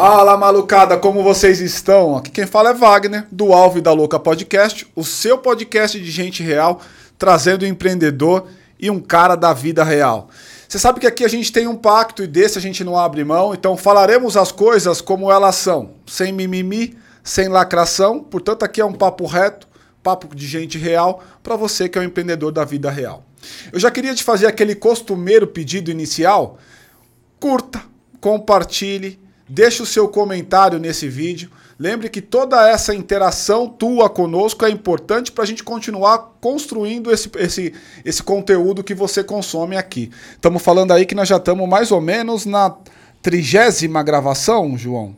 Fala malucada, como vocês estão? Aqui quem fala é Wagner, do Alvo e da Louca Podcast, o seu podcast de gente real, trazendo um empreendedor e um cara da vida real. Você sabe que aqui a gente tem um pacto e desse a gente não abre mão, então falaremos as coisas como elas são, sem mimimi, sem lacração, portanto aqui é um papo reto, papo de gente real, para você que é um empreendedor da vida real. Eu já queria te fazer aquele costumeiro pedido inicial, curta, compartilhe, deixe o seu comentário nesse vídeo. Lembre que toda essa interação tua conosco é importante para a gente continuar construindo esse, esse, esse conteúdo que você consome aqui. Estamos falando aí que nós já estamos mais ou menos na trigésima gravação, João.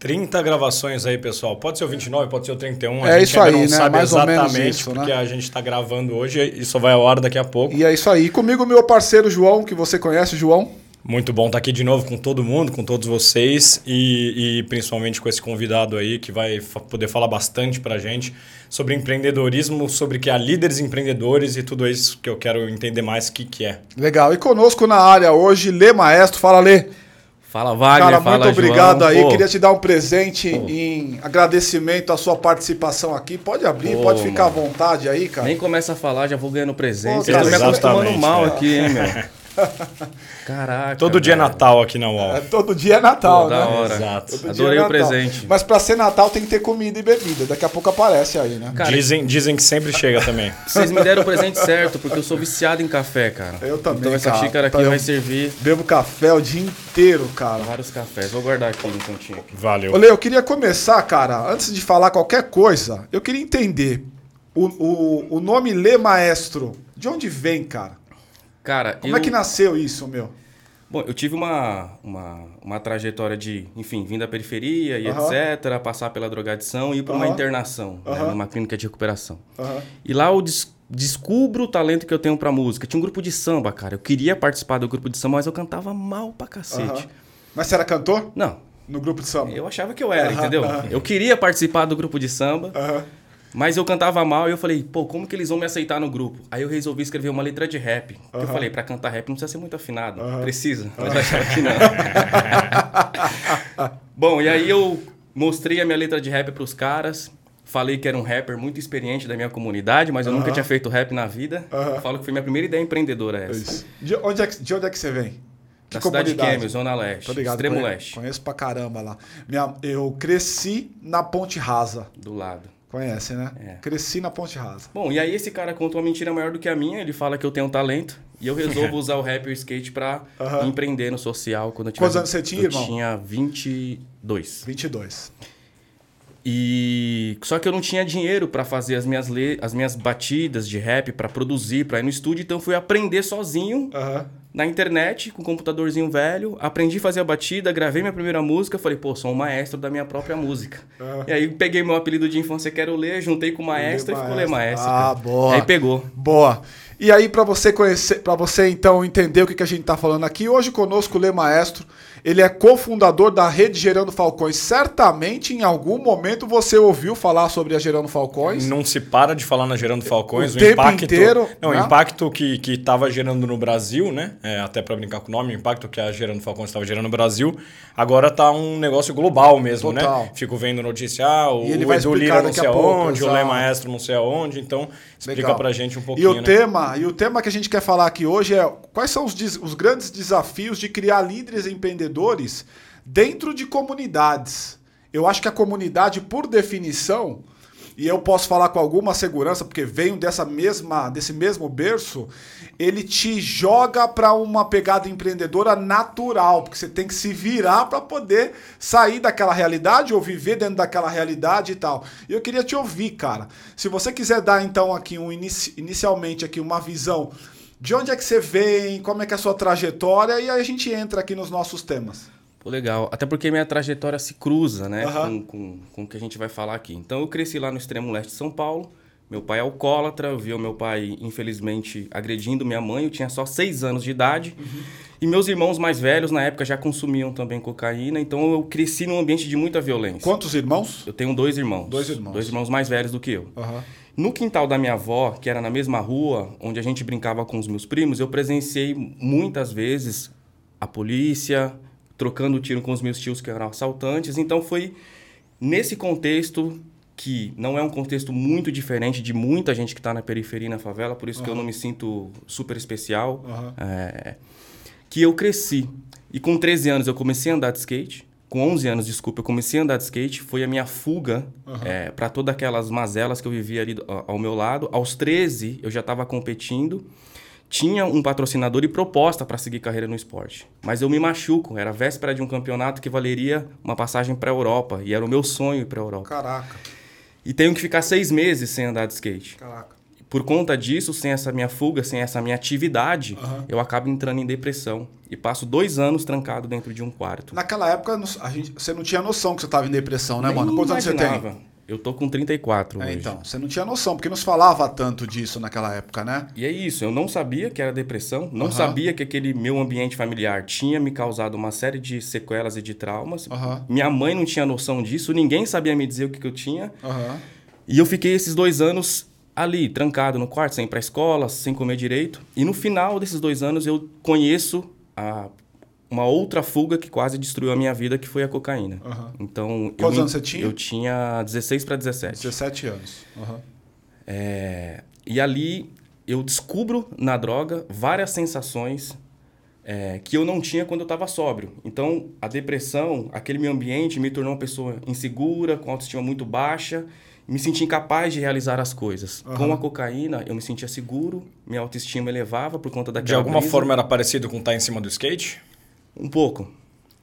30 gravações aí, pessoal. Pode ser o 29, pode ser o 31. A é isso aí, não né? sabe Mais exatamente isso, porque né? a gente está gravando hoje e só vai ao ar daqui a pouco. E é isso aí. E comigo, meu parceiro João, que você conhece, João. Muito bom estar aqui de novo com todo mundo, com todos vocês e, e principalmente com esse convidado aí que vai poder falar bastante para a gente sobre empreendedorismo, sobre que há líderes empreendedores e tudo isso que eu quero entender mais o que, que é. Legal. E conosco na área hoje, Lê Maestro. Fala, Lê. Fala, Wagner. Cara, fala, muito obrigado João. aí. Pô, Queria te dar um presente em agradecimento à sua participação aqui. Pode abrir, Pô, pode ficar à mano. vontade aí, cara. Nem começa a falar, já vou ganhando presente. Pô, Vocês estão me cara, acostumando mal é. aqui, hein, meu? Caraca. Todo dia é. Natal aqui na UOL. É, todo dia é Natal, Pô, né? da hora. Exato. Todo dia Adorei é o Natal. presente. Mas pra ser Natal tem que ter comida e bebida. Daqui a pouco aparece aí, né? Cara, Dizem, dizem que sempre chega também. Vocês me deram o presente certo, porque eu sou viciado em café, cara. Eu também, Então essa cara. xícara aqui Então eu- vai servir Bebo café o dia inteiro, cara. vários cafés. Vou guardar aqui um cantinho. Aqui. Valeu. Olha, eu queria começar, cara, antes de falar qualquer coisa, eu queria entender o, o, o nome Lê Maestro. De onde vem, cara? Cara, Como eu... é que nasceu isso, meu? Bom, eu tive uma, uma, uma trajetória de, enfim, vir da periferia e etc., passar pela drogadição e ir para uma internação, né, numa clínica de recuperação. E lá eu des- descubro o talento que eu tenho pra música. Tinha um grupo de samba, cara. Eu queria participar do grupo de samba, mas eu cantava mal pra cacete. Mas você era cantor? Não, No grupo de samba? eu achava que eu era, entendeu? Eu queria participar do grupo de samba, Aham. Mas eu cantava mal e eu falei, pô, como que eles vão me aceitar no grupo? Aí eu resolvi escrever uma letra de rap. Eu Aham. falei, pra cantar rap não precisa ser muito afinado. Aham. Precisa, mas eu achava que não. Bom, e aí eu mostrei a minha letra de rap pros caras. Falei que era um rapper muito experiente da minha comunidade, mas eu nunca tinha feito rap na vida. Aham. Falo que foi minha primeira ideia empreendedora É essa. isso. De onde, é que, de onde é que você vem? Que Da cidade de? Quêmio, Zona Leste. Tô ligado, Extremo Leste. Conheço pra caramba lá. Minha, eu cresci na Ponte Rasa. Do lado. Conhece, né? É. Cresci na Ponte Rasa. Bom, e aí esse cara conta uma mentira maior do que a minha. Ele fala que eu tenho um talento. E eu resolvo usar o rap e o skate pra Aham. empreender no social. Quando eu Quantos tivesse- anos você tinha, eu irmão? tinha 22. 22. E só que eu não tinha dinheiro pra fazer as minhas le... as minhas batidas de rap pra produzir, pra ir no estúdio, então eu fui aprender sozinho Aham. Na internet com um computadorzinho velho, aprendi a fazer a batida, gravei minha primeira música, falei, pô, sou um maestro da minha própria música. Aham. E aí peguei meu apelido de infância Quero Ler, juntei com o maestro e ficou Lê Maestro. Ah, cara. boa. Aí pegou. Boa. E aí, pra você conhecer, para você então entender o que, que a gente tá falando aqui, hoje conosco o Lê Maestro. Ele é cofundador da rede Gerando Falcões. Certamente, em algum momento, você ouviu falar sobre a Gerando Falcões. Não se para de falar na Gerando Falcões, O o, tempo impacto. inteiro, não, né? o impacto que, que tava gerando no Brasil, né? É, até para brincar com o nome, o impacto que a Gerando Falcões estava gerando no Brasil, agora tá um negócio global mesmo, Total. né? Fico vendo notícia, ah, o, E ele o Edu Lira não sei pouco, aonde, o Lé. Maestro não sei aonde, então explica Legal. pra gente um E pouquinho, o né? tema, e o tema que a gente quer falar aqui hoje é quais são os, os grandes desafios de criar líderes empreendedores dentro de comunidades. Eu acho que a comunidade, por definição, e eu posso falar com alguma segurança, porque venho dessa mesma, desse mesmo berço, ele te joga para uma pegada empreendedora natural, porque você tem que se virar para poder sair daquela realidade ou viver dentro daquela realidade e tal. E eu queria te ouvir, cara. Se você quiser dar então aqui um inici- inicialmente aqui uma visão de onde é que você vem, como é que é a sua trajetória e aí a gente entra aqui nos nossos temas. Pô, legal. Até porque minha trajetória se cruza, né? Com, com, com o que a gente vai falar aqui. Então, eu cresci lá no extremo leste de São Paulo. Meu pai é alcoólatra. Eu vi o meu pai, infelizmente, agredindo minha mãe. Eu tinha só seis anos de idade. E meus irmãos mais velhos, na época, já consumiam também cocaína. Então, eu cresci num ambiente de muita violência. Quantos irmãos? Eu tenho dois irmãos. Dois irmãos. Dois irmãos mais velhos do que eu. No quintal da minha avó, que era na mesma rua onde a gente brincava com os meus primos, eu presenciei muitas vezes a polícia, trocando tiro com os meus tios que eram assaltantes. Então foi nesse contexto que não é um contexto muito diferente de muita gente que está na periferia na favela, por isso que eu não me sinto super especial, Aham. é, que eu cresci. E com 13 anos eu comecei a andar de skate. Com 11 anos, desculpa, eu comecei a andar de skate. Foi a minha fuga para todas aquelas mazelas que eu vivia ali ao meu lado. Aos 13, eu já estava competindo. Tinha um patrocinador e proposta para seguir carreira no esporte. Mas eu me machuco. Era véspera de um campeonato que valeria uma passagem para a Europa. E era o meu sonho ir para a Europa. Caraca, E tenho que ficar seis meses sem andar de skate. caraca. Por conta disso, sem essa minha fuga, sem essa minha atividade, Aham. eu acabo entrando em depressão. E passo dois anos trancado dentro de um quarto. Naquela época, a gente, você não tinha noção que você estava em depressão, né, Nem mano? Quantos anos você tem? Eu tô com 34 É, hoje. então, você não tinha noção, porque não se falava tanto disso naquela época, né? E é isso, eu não sabia que era depressão, não Aham. sabia que aquele meu ambiente familiar tinha me causado uma série de sequelas e de traumas. Aham. Minha mãe não tinha noção disso, ninguém sabia me dizer o que, que eu tinha. Aham. E eu fiquei esses dois anos ali, trancado no quarto, sem ir pra escola, sem comer direito. E no final desses dois anos eu conheço a- uma outra fuga que quase destruiu a minha vida, que foi a cocaína. Aham. Então, Quantos eu, anos você tinha? Eu tinha 16 para 17. 17 anos. Aham. É, e ali eu descubro na droga várias sensações é, que eu não tinha quando eu estava sóbrio. Então, a depressão, aquele meu ambiente me tornou uma pessoa insegura, com autoestima muito baixa, me senti incapaz de realizar as coisas. Aham. Com a cocaína, eu me sentia seguro, minha autoestima elevava por conta daquela De alguma brisa. forma era parecido com estar em cima do skate? Um pouco.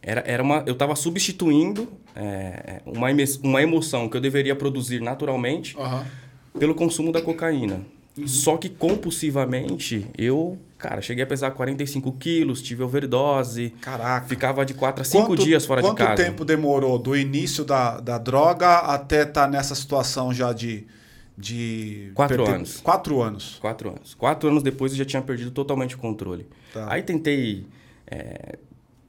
Era, era uma, eu estava substituindo é, uma, eme- uma emoção que eu deveria produzir naturalmente Aham. pelo consumo da cocaína. Uhum. Só que compulsivamente, eu, cara, cheguei a pesar 45 quilos, tive overdose, Caraca. ficava de 4 a 5 Quanto- dias fora de quanto casa. tempo demorou do início da, da droga até estar nessa situação já de. de Quatro perder- anos. Quatro anos. Quatro anos. Quatro anos depois eu já tinha perdido totalmente o controle. Tá. Aí tentei é,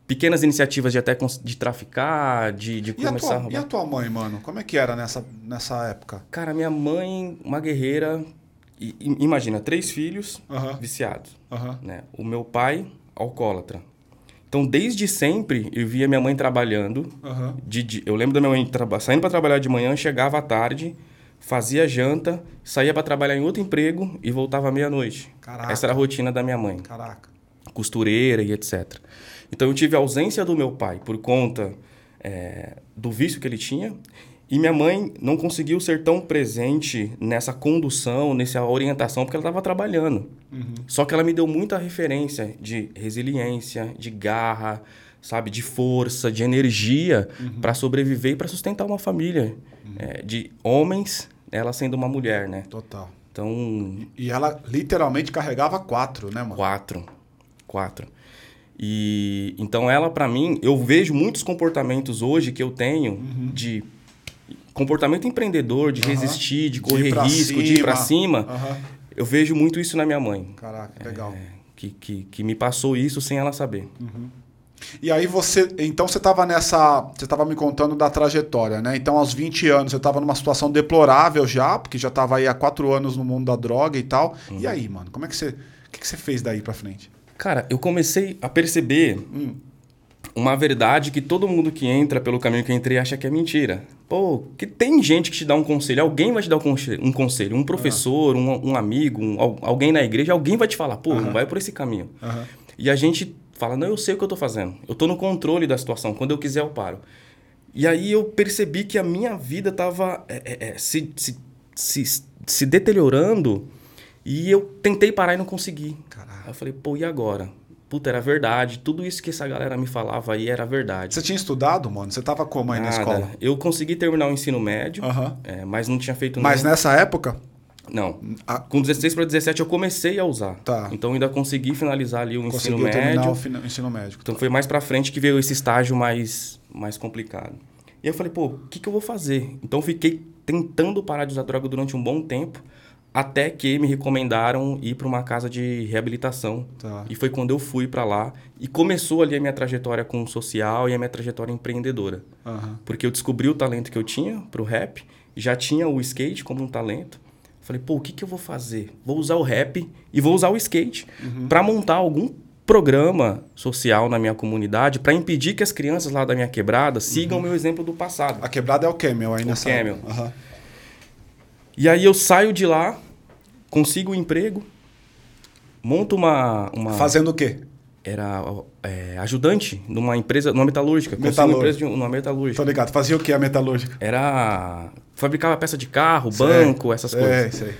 pequenas iniciativas de até de traficar, de, de a, começar a tua, roubar. e a tua mãe, mano? Como é que era nessa, nessa época? Cara, minha mãe, uma guerreira, e- imagina, três filhos viciados. Né? O meu pai, alcoólatra. Então, desde sempre, eu via minha mãe trabalhando. Aham. De, di- eu lembro da minha mãe saindo para trabalhar de manhã, chegava à tarde, fazia janta, saía para trabalhar em outro emprego e voltava à meia-noite. Caraca. Essa era a rotina da minha mãe, Caraca. costureira e etc. Então, eu tive a ausência do meu pai por conta é, do vício que ele tinha. E minha mãe não conseguiu ser tão presente nessa condução, nessa orientação, porque ela estava trabalhando. Só que ela me deu muita referência de resiliência, de garra, sabe, de força, de energia para sobreviver e para sustentar uma família é, de homens, ela sendo uma mulher, né? Total. Então, E ela literalmente carregava quatro, né, mano? quatro, quatro. E então ela para mim, eu vejo muitos comportamentos hoje que eu tenho de comportamento empreendedor, de Uhum. Resistir, de De correr pra risco, de ir para cima. cima. Aham. Eu vejo muito isso na minha mãe. Caraca, legal. que, que, que me passou isso sem ela saber. E aí você, então você estava nessa, você estava me contando da trajetória, né? Então aos 20 anos você estava numa situação deplorável já, porque já estava aí há quatro anos no mundo da droga e tal. E aí, mano, como é que você, o que, que você fez daí pra frente? Cara, eu comecei a perceber uma verdade que todo mundo que entra pelo caminho que eu entrei acha que é mentira. Pô, que tem gente que te dá um conselho, alguém vai te dar um conselho, um, professor, um, um amigo, um- al- alguém na igreja, alguém vai te falar, pô, não vai por esse caminho. Aham. E a gente fala, não, eu sei o que eu tô fazendo. Eu tô no controle da situação. Quando eu quiser, eu paro. E aí eu percebi que a minha vida tava é, é, é, se, se, se, se deteriorando e eu tentei parar e não consegui. Caralho. Aí eu falei, pô, e agora? Puta, era verdade. Tudo isso que essa galera me falava aí era verdade. Você tinha estudado, mano? Você tava como aí na Nada. escola? Eu consegui terminar o ensino médio, Aham. é, mas não tinha feito Mas nenhum- nessa época, Não. a- Com 16 para 17 eu comecei a usar. Tá. Então eu ainda consegui finalizar ali o ensino conseguiu médio. o fina- ensino médio. Então foi mais pra frente que veio esse estágio mais, mais complicado. E eu falei, pô, o que, que eu vou fazer? Então fiquei tentando parar de usar droga durante um bom tempo, até que me recomendaram ir para uma casa de reabilitação. Tá. E foi quando eu fui para lá e começou ali a minha trajetória com o social e a minha trajetória empreendedora. Aham. Porque eu descobri o talento que eu tinha pro rap, já tinha o skate como um talento. Falei, pô, o que, que eu vou fazer? Vou usar o rap e vou usar o skate Uhum. pra montar algum programa social na minha comunidade para impedir que as crianças lá da minha quebrada sigam o meu exemplo do passado. A quebrada é o Camel aí nessa. Camel. Aham. E aí eu saio de lá, consigo um emprego, monto uma. uma Fazendo o quê? Era é, ajudante numa empresa, numa metalúrgica. Consigo uma Metalúrgica. empresa de numa metalúrgica. Tô ligado. Fazia o quê a metalúrgica? Era. Fabricava peça de carro, banco, essas É, coisas. isso aí.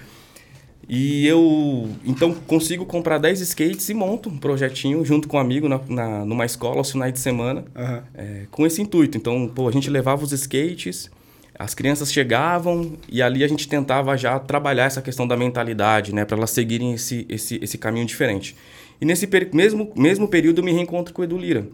E eu, então, consigo comprar 10 skates e monto um projetinho junto com um amigo na, na- numa escola aos finais de semana, Aham. é, com esse intuito. Então, pô, a gente levava os skates, as crianças chegavam e ali a gente tentava já trabalhar essa questão da mentalidade, né, para elas seguirem esse, esse, esse caminho diferente. E nesse mesmo, mesmo período eu me reencontro com o Edu Lira.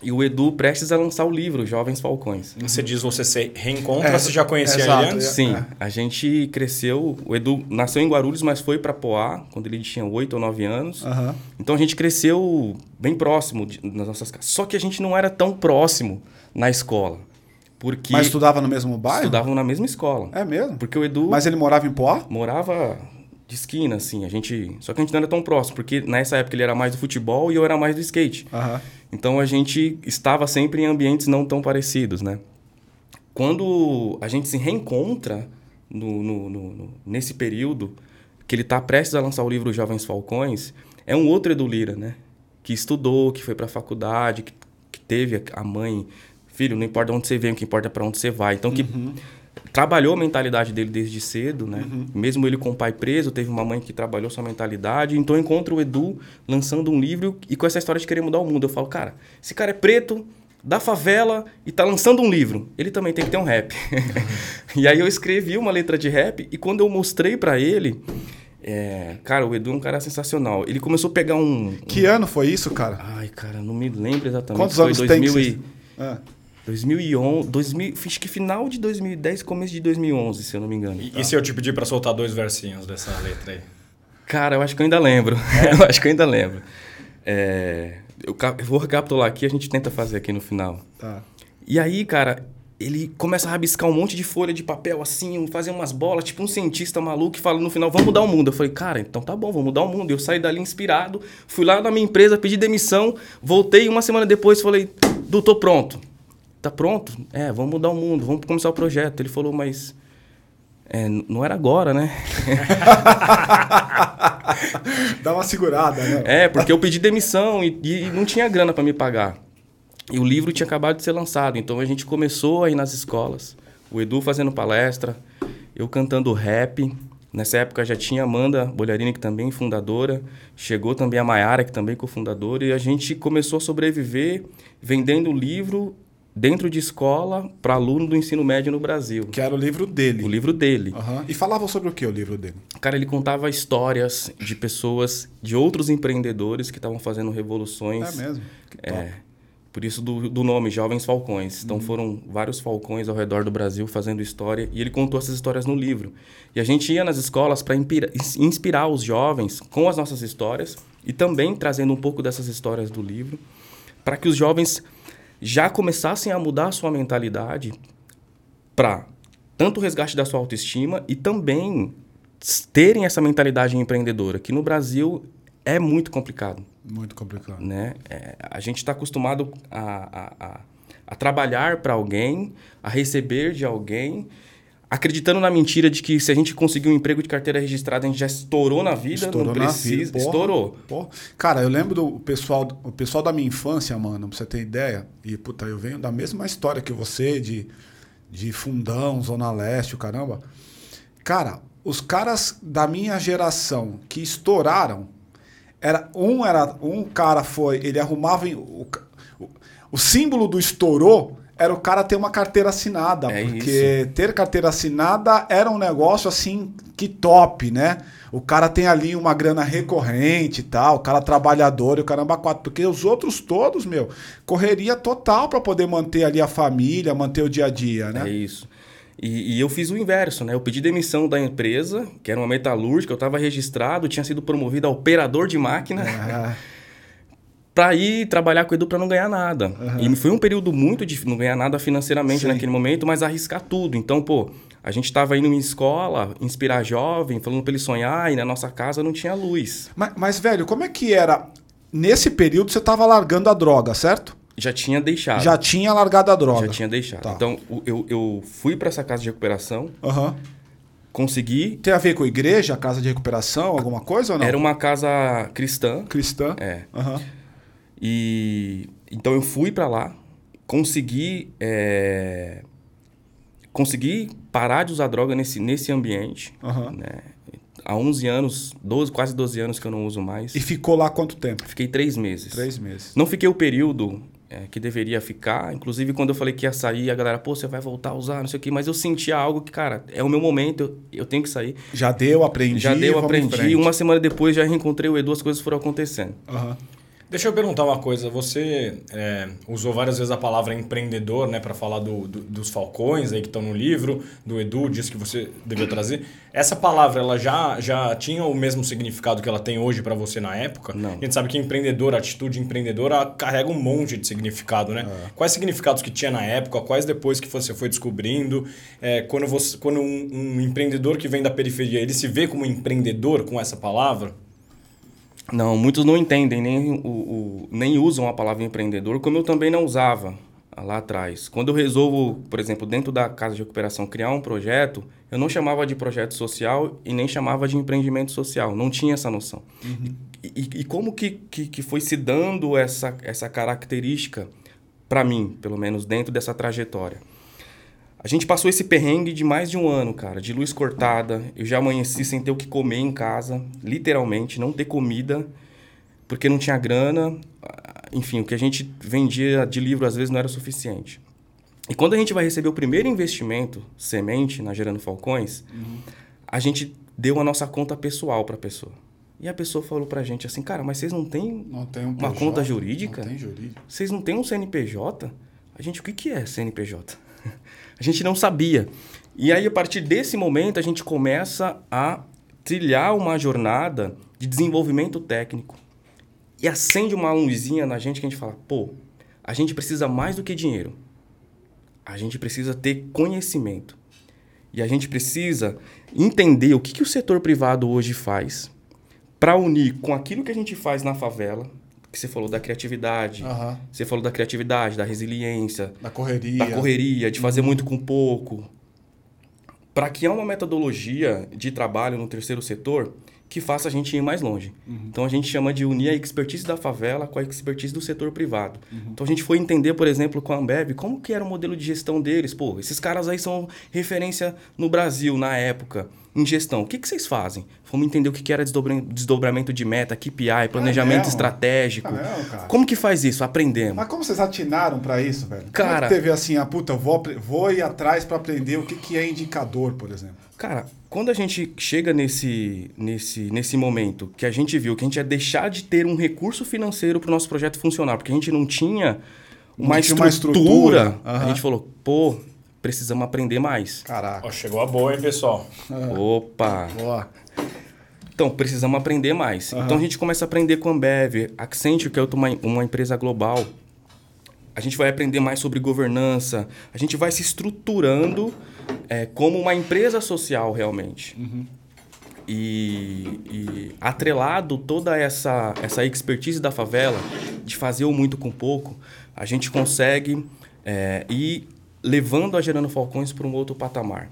E o Edu prestes a lançar o livro Jovens Falcões. Você diz você se reencontra, É, você já conhecia exato, ele antes? é. Sim, a gente cresceu. O Edu nasceu em Guarulhos, mas foi para Poá quando ele tinha 8 ou 9 anos. Aham. Então a gente cresceu bem próximo de- nas nossas casas. Só que a gente não era tão próximo na escola. Porque Mas estudava no mesmo bairro? estudavam na mesma escola. É mesmo? Porque o Edu Mas ele morava em Poá? morava de esquina, assim. A gente... Só que a gente não era tão próximo, porque nessa época ele era mais do futebol e eu era mais do skate. Aham. Então a gente estava sempre em ambientes não tão parecidos, né? Quando a gente se reencontra no, no- no- nesse período, que ele está prestes a lançar o livro Jovens Falcões, é um outro Edu Lira, né? Que estudou, que foi para a faculdade, que, que teve a mãe, filho, não importa onde você vem, o que importa é para onde você vai. Então que trabalhou a mentalidade dele desde cedo, né? Mesmo ele com o pai preso, teve uma mãe que trabalhou sua mentalidade. Então eu encontro o Edu lançando um livro e com essa história de querer mudar o mundo. Eu falo, cara, esse cara é preto, da favela e tá lançando um livro. Ele também tem que ter um rap. e aí eu escrevi uma letra de rap e quando eu mostrei pra ele, é, cara, o Edu é um cara sensacional. Ele começou a pegar um. Que ano foi isso, cara? Ai, cara, não me lembro exatamente. Quantos Foi anos tem? 2000 que e... Ah. 2011, 2000, acho que final de 2010, começo de 2011, se eu não me engano. E, e se eu te pedir pra soltar dois versinhos dessa letra aí? Cara, eu acho que eu ainda lembro. eu acho que eu ainda lembro. É, eu, eu vou recapitular aqui, a gente tenta fazer aqui no final. Tá. E aí, cara, ele começa a rabiscar um monte de folha de papel assim, fazer umas bolas, tipo um cientista maluco e fala no final, vamos mudar o mundo. Eu falei, cara, então tá bom, vamos mudar o mundo. Eu saí dali inspirado, fui lá na minha empresa, pedi demissão, voltei e uma semana depois falei, Du, tô pronto. Tá pronto? É, vamos mudar o mundo, vamos começar o projeto. Ele falou, mas. é, não era agora, né? Dá uma segurada, né? É, porque eu pedi demissão e, e não tinha grana para me pagar. E o livro tinha acabado de ser lançado, então a gente começou a ir nas escolas. O Edu fazendo palestra, eu cantando rap. Nessa época já tinha a Amanda Bolharini, que também é fundadora. Chegou também a Maiara, que também é cofundadora. E a gente começou a sobreviver vendendo livro dentro de escola para aluno do ensino médio no Brasil. Que era o livro dele. O livro dele. Aham. E falava sobre o que o livro dele? Cara, ele contava histórias de pessoas, de outros empreendedores que estavam fazendo revoluções. É mesmo? Que top. É, por isso do, do nome, Jovens Falcões. Então foram vários falcões ao redor do Brasil fazendo história e ele contou essas histórias no livro. E a gente ia nas escolas para inspirar os jovens com as nossas histórias e também trazendo um pouco dessas histórias do livro para que os jovens já começassem a mudar a sua mentalidade para tanto o resgate da sua autoestima e também terem essa mentalidade empreendedora, que no Brasil é muito complicado Muito complicado. né? É, a gente está acostumado a, a, a, a trabalhar para alguém, a receber de alguém, acreditando na mentira de que se a gente conseguir um emprego de carteira registrada, a gente já estourou na vida, Estourou não na precisa, vida, porra. estourou. Porra. Cara, eu lembro do pessoal, o pessoal da minha infância, mano, pra você ter ideia. E, puta, eu venho da mesma história que você, de, de fundão, Zona Leste, o caramba. Cara, os caras da minha geração que estouraram, era um era um cara foi, ele arrumava o, o, o símbolo do estourou era o cara ter uma carteira assinada, É porque ter carteira assinada era um negócio assim que top, né? O cara tem ali uma grana recorrente e tal, o cara trabalhador e o caramba quatro, porque os outros todos, meu, correria total para poder manter ali a família, manter o dia a dia, né? É isso. E, e eu fiz o inverso, né? Eu pedi demissão da empresa, que era uma metalúrgica, eu estava registrado, tinha sido promovido a operador de máquina. Ah, para ir trabalhar com o Edu para não ganhar nada. E foi um período muito difícil, não ganhar nada financeiramente Sim. naquele momento, mas arriscar tudo. Então, pô, a gente estava indo em escola, inspirar jovem, falando para ele sonhar, e na nossa casa não tinha luz. Mas, mas, velho, como é que era nesse período você estava largando a droga, certo? Já tinha deixado. Já tinha largado a droga. Já tinha deixado. Tá. Então, eu, eu fui para essa casa de recuperação, Aham. consegui. Tem a ver com igreja, casa de recuperação, alguma coisa ou não? Era uma casa cristã. cristã. É. Aham. E então eu fui para lá, consegui é, consegui parar de usar droga nesse, nesse ambiente. Aham. Né? Há 11 anos, 12, quase 12 anos que eu não uso mais. E ficou lá quanto tempo? Fiquei três meses. Três meses. Não fiquei o período é, que deveria ficar. Inclusive, quando eu falei que ia sair, a galera, pô, você vai voltar a usar, não sei o quê. Mas eu sentia algo que, cara, é o meu momento, eu, eu tenho que sair. Já deu, aprendi. Já deu, aprendi. Uma semana depois já reencontrei o Edu, as coisas foram acontecendo. Aham. Deixa eu perguntar uma coisa. Você é, usou várias vezes a palavra empreendedor, né, para falar do, do- dos falcões aí que estão no livro, do Edu, disse que você devia trazer. Essa palavra, ela já, já tinha o mesmo significado que ela tem hoje para você na época? Não. A gente sabe que empreendedor, atitude empreendedora carrega um monte de significado, né? Quais significados que tinha na época? Quais depois que você foi descobrindo? É, quando você, quando um, um empreendedor que vem da periferia, ele se vê como empreendedor com essa palavra? Não, muitos não entendem, nem, o, o- nem usam a palavra empreendedor, como eu também não usava lá atrás. Quando eu resolvo, por exemplo, dentro da casa de recuperação, criar um projeto, eu não chamava de projeto social e nem chamava de empreendimento social. Não tinha essa noção. E, e- e como que, que, que foi se dando essa, essa característica para mim, pelo menos dentro dessa trajetória? A gente passou esse perrengue de mais de um ano, cara, de luz cortada. Eu já amanheci sem ter o que comer em casa, literalmente, não ter comida, porque não tinha grana. Enfim, o que a gente vendia de livro às vezes não era suficiente. E quando a gente vai receber o primeiro investimento, semente, na Gerando Falcões, a gente deu a nossa conta pessoal para a pessoa. E a pessoa falou pra gente assim, cara, mas vocês não têm Não tem um uma PJ, conta jurídica? Não tem jurídico. Vocês não têm um CNPJ? A gente, o que, que é CNPJ? a gente não sabia. E aí, a partir desse momento, a gente começa a trilhar uma jornada de desenvolvimento técnico. E acende uma luzinha na gente que a gente fala, pô, a gente precisa mais do que dinheiro. A gente precisa ter conhecimento. E a gente precisa entender o que, que o setor privado hoje faz para unir com aquilo que a gente faz na favela, que você falou da criatividade, Aham. você falou da criatividade, da resiliência, Da correria. da correria, de fazer muito com pouco. Para criar uma metodologia de trabalho no terceiro setor que faça a gente ir mais longe. Então a gente chama de unir a expertise da favela com a expertise do setor privado. Então a gente foi entender, por exemplo, com a Ambev, como que era o modelo de gestão deles. Pô, esses caras aí são referência no Brasil na época em gestão. O que, que vocês fazem? Fomos entender o que que era desdobra- desdobramento de meta, KPI, planejamento mesmo? estratégico. Ah, mesmo? Como que faz isso? Aprendemos. Mas como vocês atinaram pra isso, velho? Como é Cara- que teve assim, a puta, eu vou, vou ir atrás pra aprender o que, que é indicador, por exemplo. Cara, quando a gente chega nesse, nesse, nesse momento que a gente viu que a gente ia deixar de ter um recurso financeiro para o nosso projeto funcionar, porque a gente não tinha uma, Não tinha uma estrutura, estrutura. a gente falou, pô, precisamos aprender mais. Caraca. Ó, chegou a boa, hein, pessoal? Opa! Boa. Então, precisamos aprender mais. Então, a gente começa a aprender com a Ambev, Accenture, que é uma, uma empresa global. A gente vai aprender mais sobre governança. A gente vai se estruturando é, como uma empresa social, realmente. E, e atrelado toda essa, essa expertise da favela, de fazer o muito com pouco, a gente consegue é, ir levando a Gerando Falcões para um outro patamar.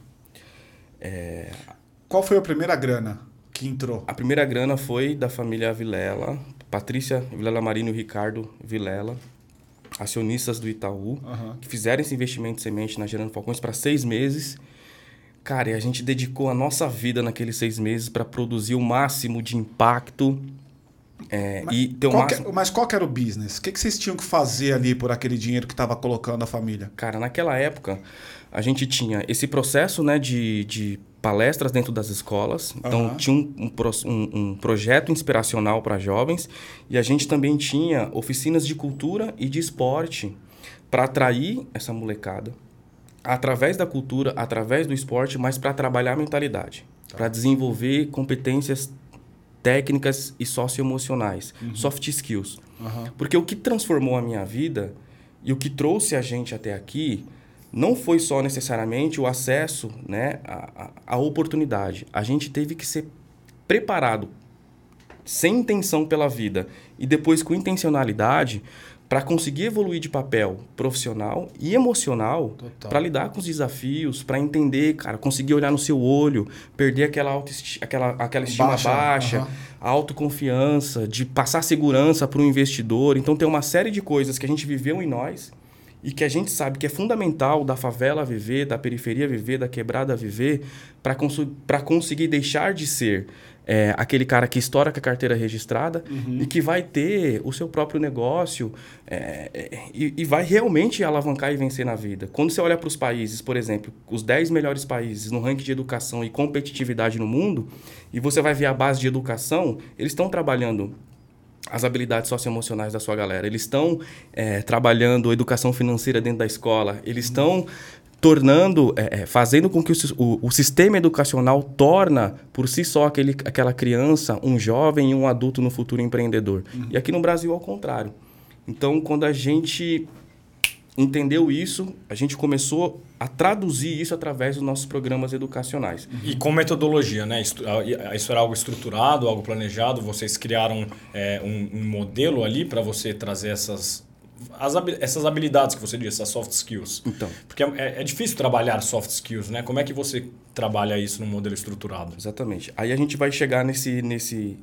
Qual foi a primeira grana que entrou? A primeira grana foi da família Vilela, Patrícia Vilela Marino e Ricardo Vilela, acionistas do Itaú, Aham. que fizeram esse investimento de semente na Gerando Falcões para seis meses. Cara, e a gente dedicou a nossa vida naqueles seis meses para produzir o máximo de impacto é, e ter o Qual que- máximo. mas qual que era o business? O que, que vocês tinham que fazer ali por aquele dinheiro que estava colocando a família? Cara, naquela época, a gente tinha esse processo né, de, de palestras dentro das escolas. Então, Aham. tinha um, um um- um projeto inspiracional para jovens. E a gente também tinha oficinas de cultura e de esporte para atrair essa molecada. Através da cultura, através do esporte, mas para trabalhar a mentalidade. Para desenvolver competências técnicas e socioemocionais, soft skills. Aham. Porque o que transformou a minha vida e o que trouxe a gente até aqui não foi só necessariamente o acesso né, à- à oportunidade. A gente teve que ser preparado sem intenção pela vida e depois com intencionalidade, para conseguir evoluir de papel profissional e emocional, para lidar com os desafios, para entender, cara, conseguir olhar no seu olho, perder aquela, aquela, aquela estima baixa, baixa uhum. a autoconfiança, de passar segurança para o investidor. Então, tem uma série de coisas que a gente viveu em nós e que a gente sabe que é fundamental da favela viver, da periferia viver, da quebrada viver, para cons conseguir deixar de ser é, aquele cara que estoura com a carteira registrada uhum. e que vai ter o seu próprio negócio é, é, e, e, vai realmente alavancar e vencer na vida. Quando você olha para os países, por exemplo, os 10 melhores países no ranking de educação e competitividade no mundo, e você vai ver a base de educação, eles estão trabalhando as habilidades socioemocionais da sua galera. Eles estão é, trabalhando educação financeira dentro da escola. Eles estão tornando, é, é, fazendo com que o, o, o, sistema educacional torna por si só aquele, aquela criança um jovem e um adulto no futuro empreendedor. Uhum. E aqui no Brasil ao contrário. Então, quando a gente entendeu isso, a gente começou a traduzir isso através dos nossos programas educacionais. E com metodologia, né? Isso era algo estruturado, algo planejado. Vocês criaram é, um, um modelo ali para você trazer essas as, essas habilidades que você disse, essas soft skills. Então. Porque é, é, difícil trabalhar soft skills, né? Como é que você trabalha isso no modelo estruturado? Exatamente. Aí a gente vai chegar nesse, nesse.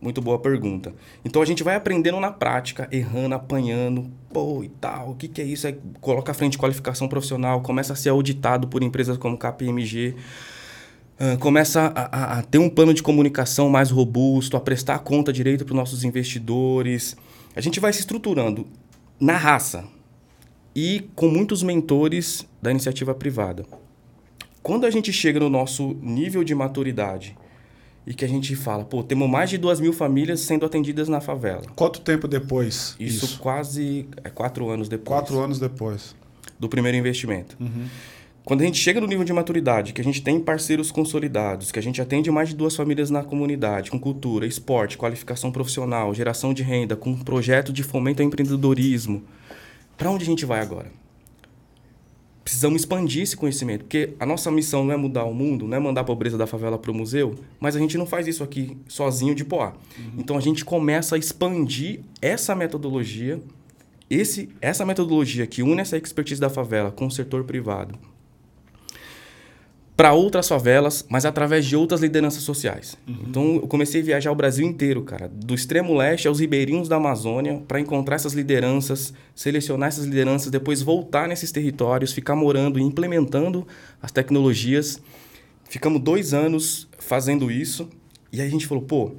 Muito boa pergunta. Então a gente vai aprendendo na prática, errando, apanhando, pô e tal. O que, que é isso? Aí coloca à frente qualificação profissional, começa a ser auditado por empresas como KPMG. Uh, começa a, a, a, ter um plano de comunicação mais robusto, a prestar conta direito para os nossos investidores. A gente vai se estruturando na raça e com muitos mentores da iniciativa privada. Quando a gente chega no nosso nível de maturidade e que a gente fala, pô, temos mais de duas mil famílias sendo atendidas na favela. Quanto tempo depois? Isso, isso? quase é, quatro anos depois. Quatro anos depois. Do primeiro investimento. Uhum. Quando a gente chega no nível de maturidade, que a gente tem parceiros consolidados, que a gente atende mais de duas famílias na comunidade, com cultura, esporte, qualificação profissional, geração de renda, com um projeto de fomento ao empreendedorismo, para onde a gente vai agora? Precisamos expandir esse conhecimento, porque a nossa missão não é mudar o mundo, não é mandar a pobreza da favela para o museu, mas a gente não faz isso aqui sozinho de Poá. Uhum. Então a gente começa a expandir essa metodologia, esse, essa metodologia que une essa expertise da favela com o setor privado, para outras favelas, mas através de outras lideranças sociais. Uhum. Então eu comecei a viajar o Brasil inteiro, cara, do extremo leste aos ribeirinhos da Amazônia, para encontrar essas lideranças, selecionar essas lideranças, depois voltar nesses territórios, ficar morando e implementando as tecnologias. Ficamos dois anos fazendo isso e aí a gente falou, pô,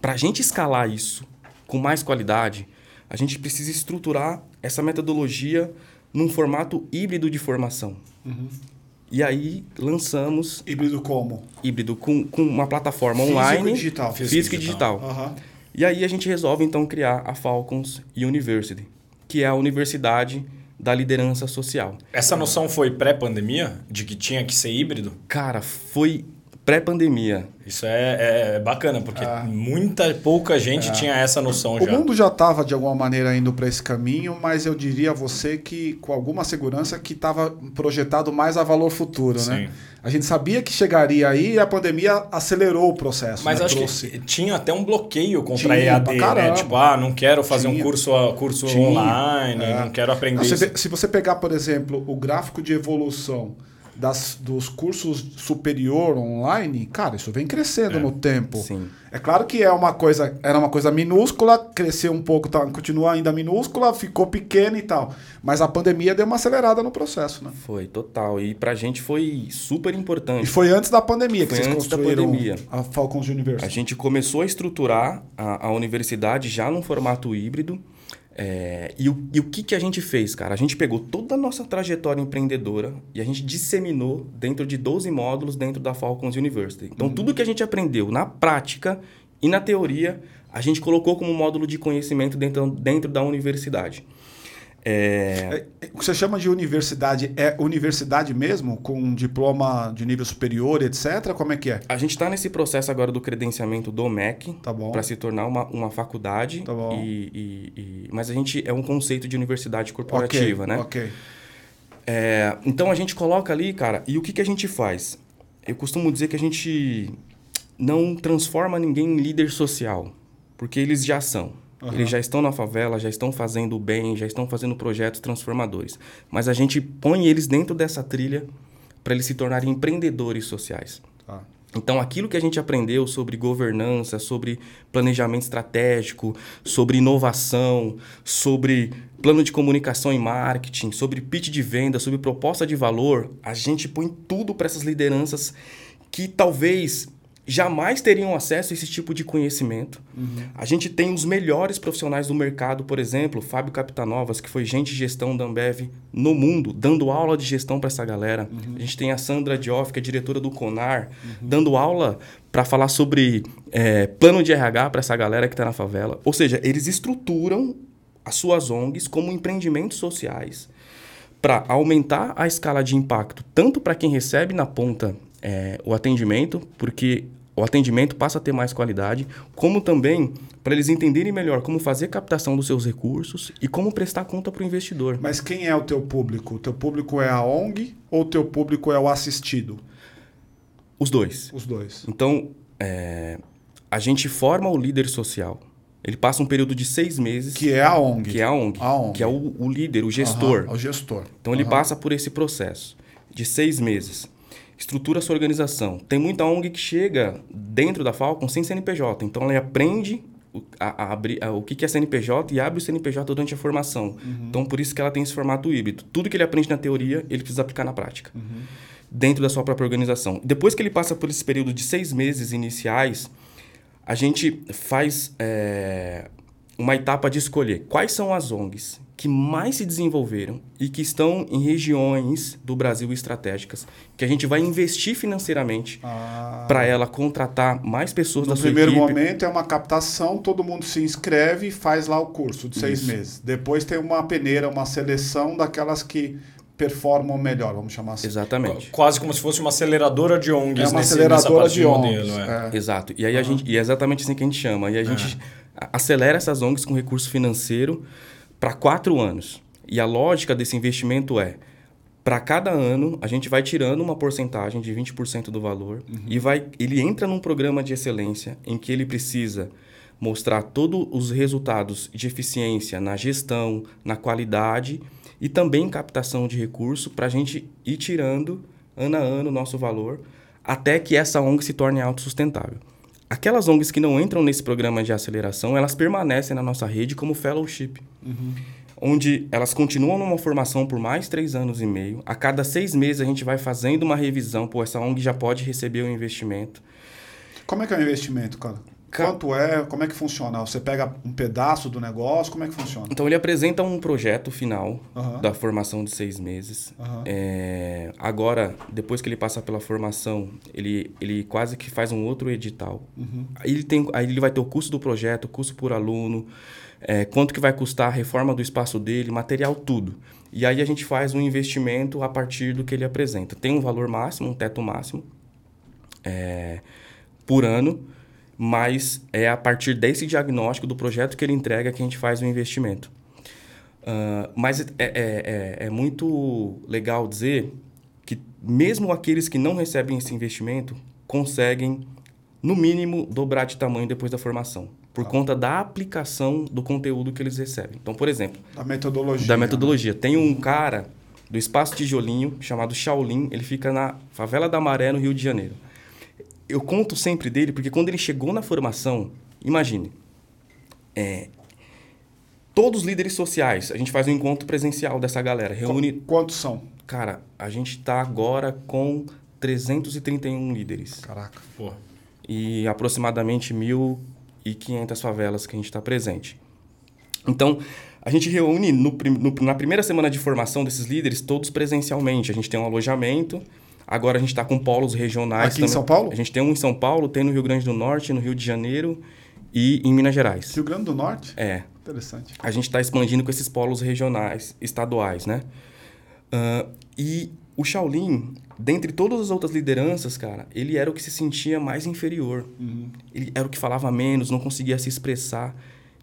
para a gente escalar isso com mais qualidade, a gente precisa estruturar essa metodologia num formato híbrido de formação. Uhum. E aí lançamos. Híbrido como? Híbrido com, com uma plataforma Físico online. E digital. Físico, e digital. digital. Uhum. E aí a gente resolve então criar a Falcons University, que é a universidade da liderança social. Essa noção foi pré-pandemia? De que tinha que ser híbrido? Cara, foi pré-pandemia. Isso é, é, bacana, porque ah. muita, pouca gente é. tinha essa noção o já. O mundo já estava, de alguma maneira, indo para esse caminho, mas eu diria a você que, com alguma segurança, que estava projetado mais a valor futuro, né? Sim. né? A gente sabia que chegaria aí e a pandemia acelerou o processo. Mas né? acho Trouxe. que tinha até um bloqueio contra tinha, a EAD, né? Tipo, ah, não quero fazer tinha. um curso, curso tinha. online, é. não quero aprender. se você pegar, por exemplo, o gráfico de evolução das, dos cursos superior online, cara, isso vem crescendo é. no tempo. Sim. É claro que é uma coisa, era uma coisa minúscula, cresceu um pouco, tá, continua ainda minúscula, ficou pequena e tal. Mas a pandemia deu uma acelerada no processo, né? Foi, total. E pra gente foi super importante. E foi antes da pandemia foi que vocês construíram a Falcons University. A gente começou a estruturar a, a universidade já num formato híbrido. É, e, o, e o que, que a gente fez, cara? A gente pegou toda a nossa trajetória empreendedora e a gente disseminou dentro de 12 módulos dentro da Falcons University. Então, uhum. tudo que a gente aprendeu na prática e na teoria, a gente colocou como módulo de conhecimento dentro, dentro da universidade. É... é o que você chama de universidade é universidade mesmo? Com um diploma de nível superior, etc? Como é que é? A gente está nesse processo agora do credenciamento do MEC tá para se tornar uma, uma faculdade. Tá bom. E, e, e, mas a gente é um conceito de universidade corporativa, okay, né? Ok. É, então a gente coloca ali, cara, e o que, que a gente faz? Eu costumo dizer que a gente não transforma ninguém em líder social, porque eles já são. Uhum. Eles já estão na favela, já estão fazendo o bem, já estão fazendo projetos transformadores. Mas a gente põe eles dentro dessa trilha para eles se tornarem empreendedores sociais. Tá. Então, aquilo que a gente aprendeu sobre governança, sobre planejamento estratégico, sobre inovação, sobre plano de comunicação e marketing, sobre pitch de venda, sobre proposta de valor, a gente põe tudo para essas lideranças que talvez jamais teriam acesso a esse tipo de conhecimento. Uhum. A gente tem os melhores profissionais do mercado, por exemplo, Fábio Capitanovas, que foi gente de gestão da Ambev no mundo, dando aula de gestão para essa galera. Uhum. A gente tem a Sandra Dioff, que é diretora do Conar, uhum. dando aula para falar sobre é, plano de RH para essa galera que está na favela. Ou seja, eles estruturam as suas ONGs como empreendimentos sociais para aumentar a escala de impacto, tanto para quem recebe na ponta é, o atendimento, porque o atendimento passa a ter mais qualidade, como também para eles entenderem melhor como fazer captação dos seus recursos e como prestar conta para o investidor. Mas quem é o teu público? O teu público é a ONG ou o teu público é o assistido? Os dois. Os dois. Então, é, a gente forma o líder social. Ele passa um período de seis meses. Que é a ONG. Que é a ONG. A ONG. Que é o, o líder, o gestor. Uhum, o gestor. Então, ele passa por esse processo de seis meses estrutura sua organização. Tem muita ONG que chega dentro da Falcon sem CNPJ, então ela aprende a, a a, o que é CNPJ e abre o CNPJ durante a formação. Uhum. Então, por isso que ela tem esse formato híbrido. Tudo que ele aprende na teoria, ele precisa aplicar na prática, uhum. dentro da sua própria organização. Depois que ele passa por esse período de seis meses iniciais, a gente faz é, uma etapa de escolher quais são as ONGs que mais se desenvolveram e que estão em regiões do Brasil estratégicas, que a gente vai investir financeiramente ah. para ela contratar mais pessoas no da sua equipe. No primeiro momento é uma captação, todo mundo se inscreve e faz lá o curso de seis Isso. meses. Depois tem uma peneira, uma seleção daquelas que performam melhor, vamos chamar assim. Exatamente. Quase como se fosse uma aceleradora de ONGs. É uma nesse, aceleradora de ONGs. Modelo, é. É. Exato. E aí uhum. a gente, e é exatamente assim que a gente chama. E a gente é. acelera essas ONGs com recurso financeiro para quatro anos. E a lógica desse investimento é, para cada ano, a gente vai tirando uma porcentagem de 20% do valor uhum. e vai, ele entra num programa de excelência em que ele precisa mostrar todos os resultados de eficiência na gestão, na qualidade e também captação de recurso para a gente ir tirando ano a ano o nosso valor até que essa ONG se torne autossustentável. Aquelas ONGs que não entram nesse programa de aceleração, elas permanecem na nossa rede como fellowship, uhum. onde elas continuam numa formação por mais três anos e meio. A cada seis meses a gente vai fazendo uma revisão, pô, essa ONG já pode receber o investimento. Como é que é o investimento, cara? Quanto é? Como é que funciona? Você pega um pedaço do negócio? Como é que funciona? Então, ele apresenta um projeto final uhum. da formação de seis meses. Uhum. É, agora, depois que ele passa pela formação, ele, ele quase que faz um outro edital. Uhum. Aí, ele tem, aí ele vai ter o custo do projeto, custo por aluno, é, quanto que vai custar a reforma do espaço dele, material, tudo. E aí a gente faz um investimento a partir do que ele apresenta. Tem um valor máximo, um teto máximo é, por ano mas é a partir desse diagnóstico do projeto que ele entrega que a gente faz o investimento. Uh, mas é, é, é, é, muito legal dizer que mesmo aqueles que não recebem esse investimento conseguem, no mínimo, dobrar de tamanho depois da formação, por ah. conta da aplicação do conteúdo que eles recebem. Então, por exemplo... Da metodologia. Da metodologia. Né? Tem um cara do Espaço Tijolinho, chamado Shaolin, ele fica na Favela da Maré, no Rio de Janeiro eu conto sempre dele porque quando ele chegou na formação, imagine, é, todos os líderes sociais, a gente faz um encontro presencial dessa galera, reúne... Quantos são? Cara, a gente está agora com 331 líderes. Caraca. Pô. E aproximadamente 1.500 favelas que a gente está presente. Então, a gente reúne no, no, na primeira semana de formação desses líderes todos presencialmente. A gente tem um alojamento, Agora a gente está com polos regionais. Aqui também. em São Paulo? A gente tem um em São Paulo, tem no Rio Grande do Norte, no Rio de Janeiro e em Minas Gerais. Rio Grande do Norte? É. Interessante. A gente está expandindo com esses polos regionais, estaduais, né? Uh, e o Shaolin, dentre todas as outras lideranças, cara, ele era o que se sentia mais inferior. Uhum. Ele era o que falava menos, não conseguia se expressar.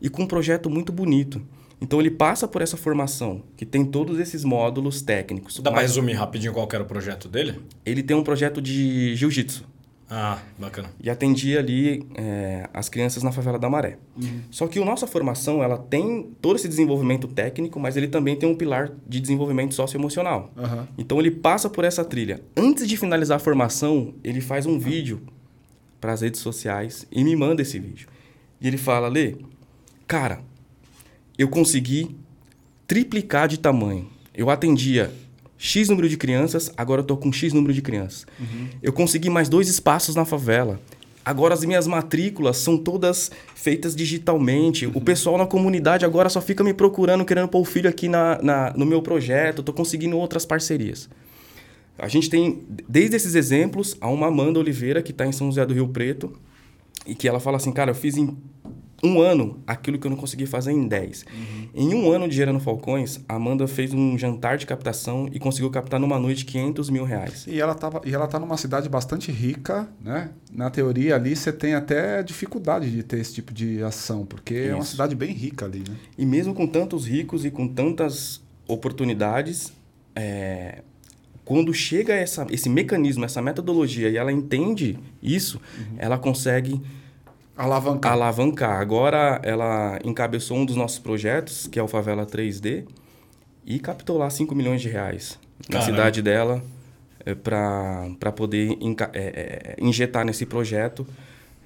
E com um projeto muito bonito. Então ele passa por essa formação, que tem todos esses módulos técnicos. Dá para resumir rapidinho qual era o projeto dele? Ele tem um projeto de jiu-jitsu. Ah, bacana. E atendia ali é, as crianças na favela da Maré. Uhum. Só que a nossa formação, ela tem todo esse desenvolvimento técnico, mas ele também tem um pilar de desenvolvimento socioemocional. Aham. Então ele passa por essa trilha. Antes de finalizar a formação, ele faz um vídeo para as redes sociais e me manda esse vídeo. E ele fala: Lê, cara, eu consegui triplicar de tamanho. Eu atendia X número de crianças, agora eu tô com X número de crianças. Eu consegui mais dois espaços na favela. Agora as minhas matrículas são todas feitas digitalmente. O pessoal na comunidade agora só fica me procurando, querendo pôr o filho aqui na, na- no meu projeto. Tô conseguindo outras parcerias. A gente tem, desde esses exemplos, a uma Amanda Oliveira, que está em São José do Rio Preto, e que ela fala assim, cara, eu fiz em um ano aquilo que eu não consegui fazer em 10. Em um ano de Gerando Falcões, a Amanda fez um jantar de captação e conseguiu captar numa noite 500 mil reais. E ela, tava, e ela tá numa cidade bastante rica, né? Na teoria ali você tem até dificuldade de ter esse tipo de ação, porque é uma Isso. cidade bem rica ali, né? E mesmo com tantos ricos e com tantas oportunidades, é, quando chega essa, esse mecanismo, essa metodologia e ela entende isso, ela consegue Alavancar. alavancar. Agora ela encabeçou um dos nossos projetos, que é o Favela 3D, e captou lá 5 milhões de reais na Caramba. cidade dela para poder enca- é, é, injetar nesse projeto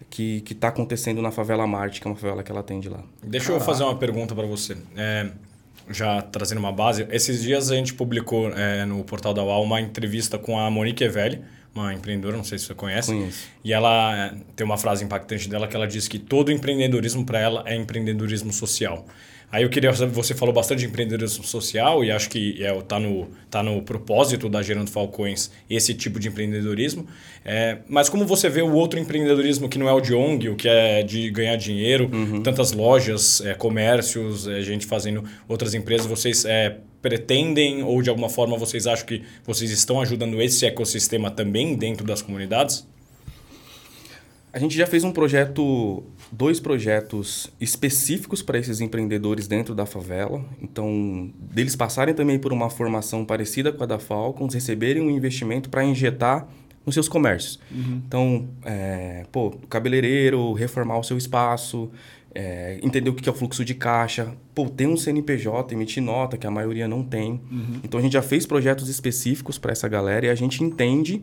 que está acontecendo na Favela Marte, que é uma favela que ela atende lá. Deixa eu fazer uma pergunta para você. É, já trazendo uma base, esses dias a gente publicou é, no portal da UAU uma entrevista com a Monique Evelli, uma empreendedora, não sei se você conhece. Conheço. E ela é, tem uma frase impactante dela que ela diz que todo empreendedorismo para ela é empreendedorismo social. Aí eu queria saber, você falou bastante de empreendedorismo social e acho que é, tá, no, tá no propósito da Gerando Falcões esse tipo de empreendedorismo. É, mas como você vê o outro empreendedorismo que não é o de ONG, o que é de ganhar dinheiro, tantas lojas, é, comércios, é, gente fazendo outras empresas, vocês é, pretendem ou de alguma forma vocês acham que vocês estão ajudando esse ecossistema também dentro das comunidades? A gente já fez um projeto, dois projetos específicos para esses empreendedores dentro da favela. Então, deles passarem também por uma formação parecida com a da Falcons, receberem um investimento para injetar nos seus comércios. Então, é, pô, cabeleireiro, reformar o seu espaço, é, entender o que é o fluxo de caixa, pô, ter um CNPJ, emitir nota, que a maioria não tem. Então, a gente já fez projetos específicos para essa galera e a gente entende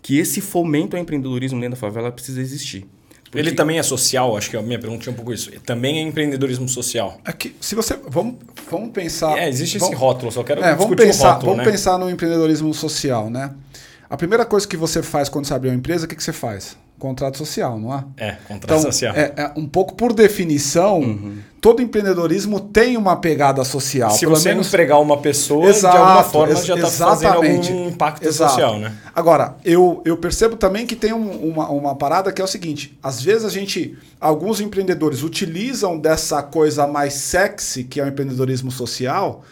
que esse fomento ao empreendedorismo dentro da favela precisa existir. Porque- Ele também é social, acho que a minha pergunta tinha um pouco isso. Também é empreendedorismo social. É que se você. Vamos, vamos pensar. É, existe vamos, esse rótulo, só quero É, vamos discutir pensar, o rótulo, vamos né? pensar no empreendedorismo social, né? A primeira coisa que você faz quando você abre uma empresa, o que, que você faz? Contrato social, não é? É, contrato Então, social. Uhum. é, é um pouco por definição, todo empreendedorismo tem uma pegada social. Se pelo você menos empregar uma pessoa, Exato, de alguma forma já está fazendo algum impacto Exato. social, né? Agora, eu, eu percebo também que tem um- uma, uma parada que é o seguinte: às vezes a gente, alguns empreendedores utilizam dessa coisa mais sexy, que é o empreendedorismo social,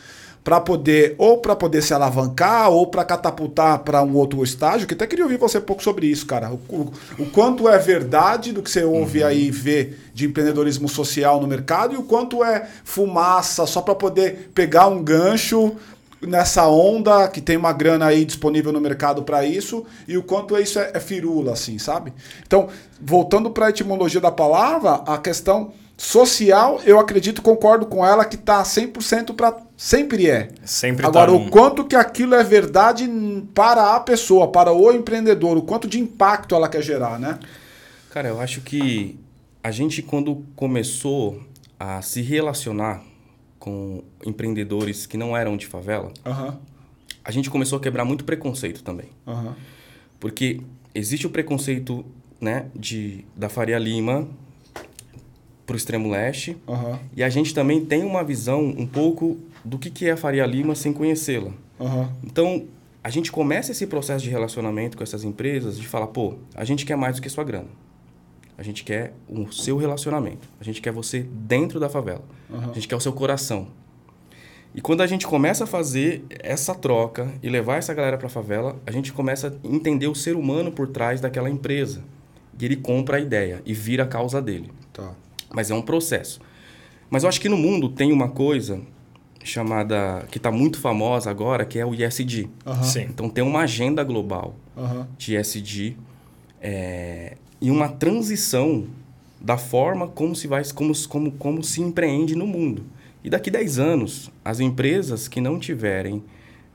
para poder, ou para poder se alavancar, ou para catapultar para um outro estágio, que até queria ouvir você um pouco sobre isso, cara. O, o- o quanto é verdade do que você ouve aí e vê de empreendedorismo social no mercado, e o quanto é fumaça só para poder pegar um gancho nessa onda que tem uma grana aí disponível no mercado para isso e o quanto isso é, é firula, assim, sabe? Então, voltando para a etimologia da palavra, a questão social, eu acredito, concordo com ela que tá 100% para sempre é. Sempre Agora, tá num- o quanto que aquilo é verdade para a pessoa, para o empreendedor, o quanto de impacto ela quer gerar, né? Cara, eu acho que a gente, quando começou a se relacionar com empreendedores que não eram de favela, Aham, a gente começou a quebrar muito preconceito também. aham. Porque existe o preconceito né, de, da Faria Lima para o extremo leste, Aham, e a gente também tem uma visão um pouco do que, que é a Faria Lima sem conhecê-la. aham. Então, a gente começa esse processo de relacionamento com essas empresas de falar, pô, a gente quer mais do que sua grana. A gente quer o seu relacionamento. A gente quer você dentro da favela. A gente quer o seu coração. E quando a gente começa a fazer essa troca e levar essa galera para a favela, a gente começa a entender o ser humano por trás daquela empresa. E ele compra a ideia e vira a causa dele. Tá. Mas é um processo. Mas eu acho que no mundo tem uma coisa chamada que está muito famosa agora, que é o ISD. Sim. Então tem uma agenda global aham. de ESG é, e uma transição da forma como se vai como, como, como se empreende no mundo. E daqui 10 anos, as empresas que não tiverem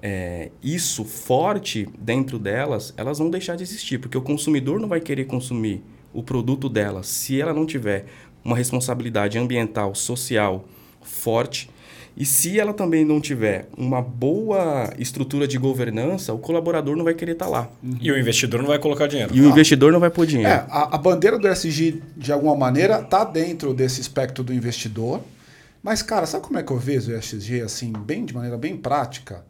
é, isso forte dentro delas, elas vão deixar de existir, porque o consumidor não vai querer consumir o produto dela se ela não tiver uma responsabilidade ambiental, social forte. E se ela também não tiver uma boa estrutura de governança, o colaborador não vai querer estar lá. Uhum. E o investidor não vai colocar dinheiro. E o ah. investidor não vai pôr dinheiro. É, a, a bandeira do SG, de alguma maneira, está dentro desse espectro do investidor. Mas, cara, sabe como é que eu vejo o ESG assim, bem, de maneira bem prática?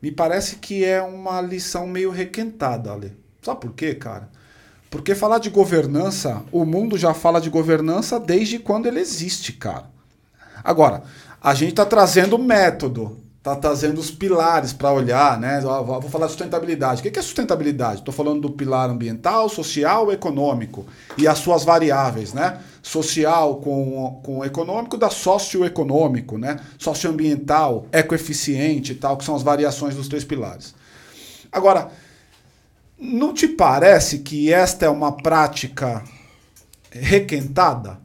Me parece que é uma lição meio requentada, Ali. Sabe por quê, cara? Porque falar de governança, o mundo já fala de governança desde quando ele existe, cara. Agora, a gente está trazendo método, está trazendo os pilares para olhar, né? Vou falar de sustentabilidade. O que é sustentabilidade? Estou falando do pilar ambiental, social, econômico e as suas variáveis, né? Social com, com econômico, da socioeconômico, né? Socioambiental, ecoeficiente e tal, que são as variações dos três pilares. Agora, não te parece que esta é uma prática requentada?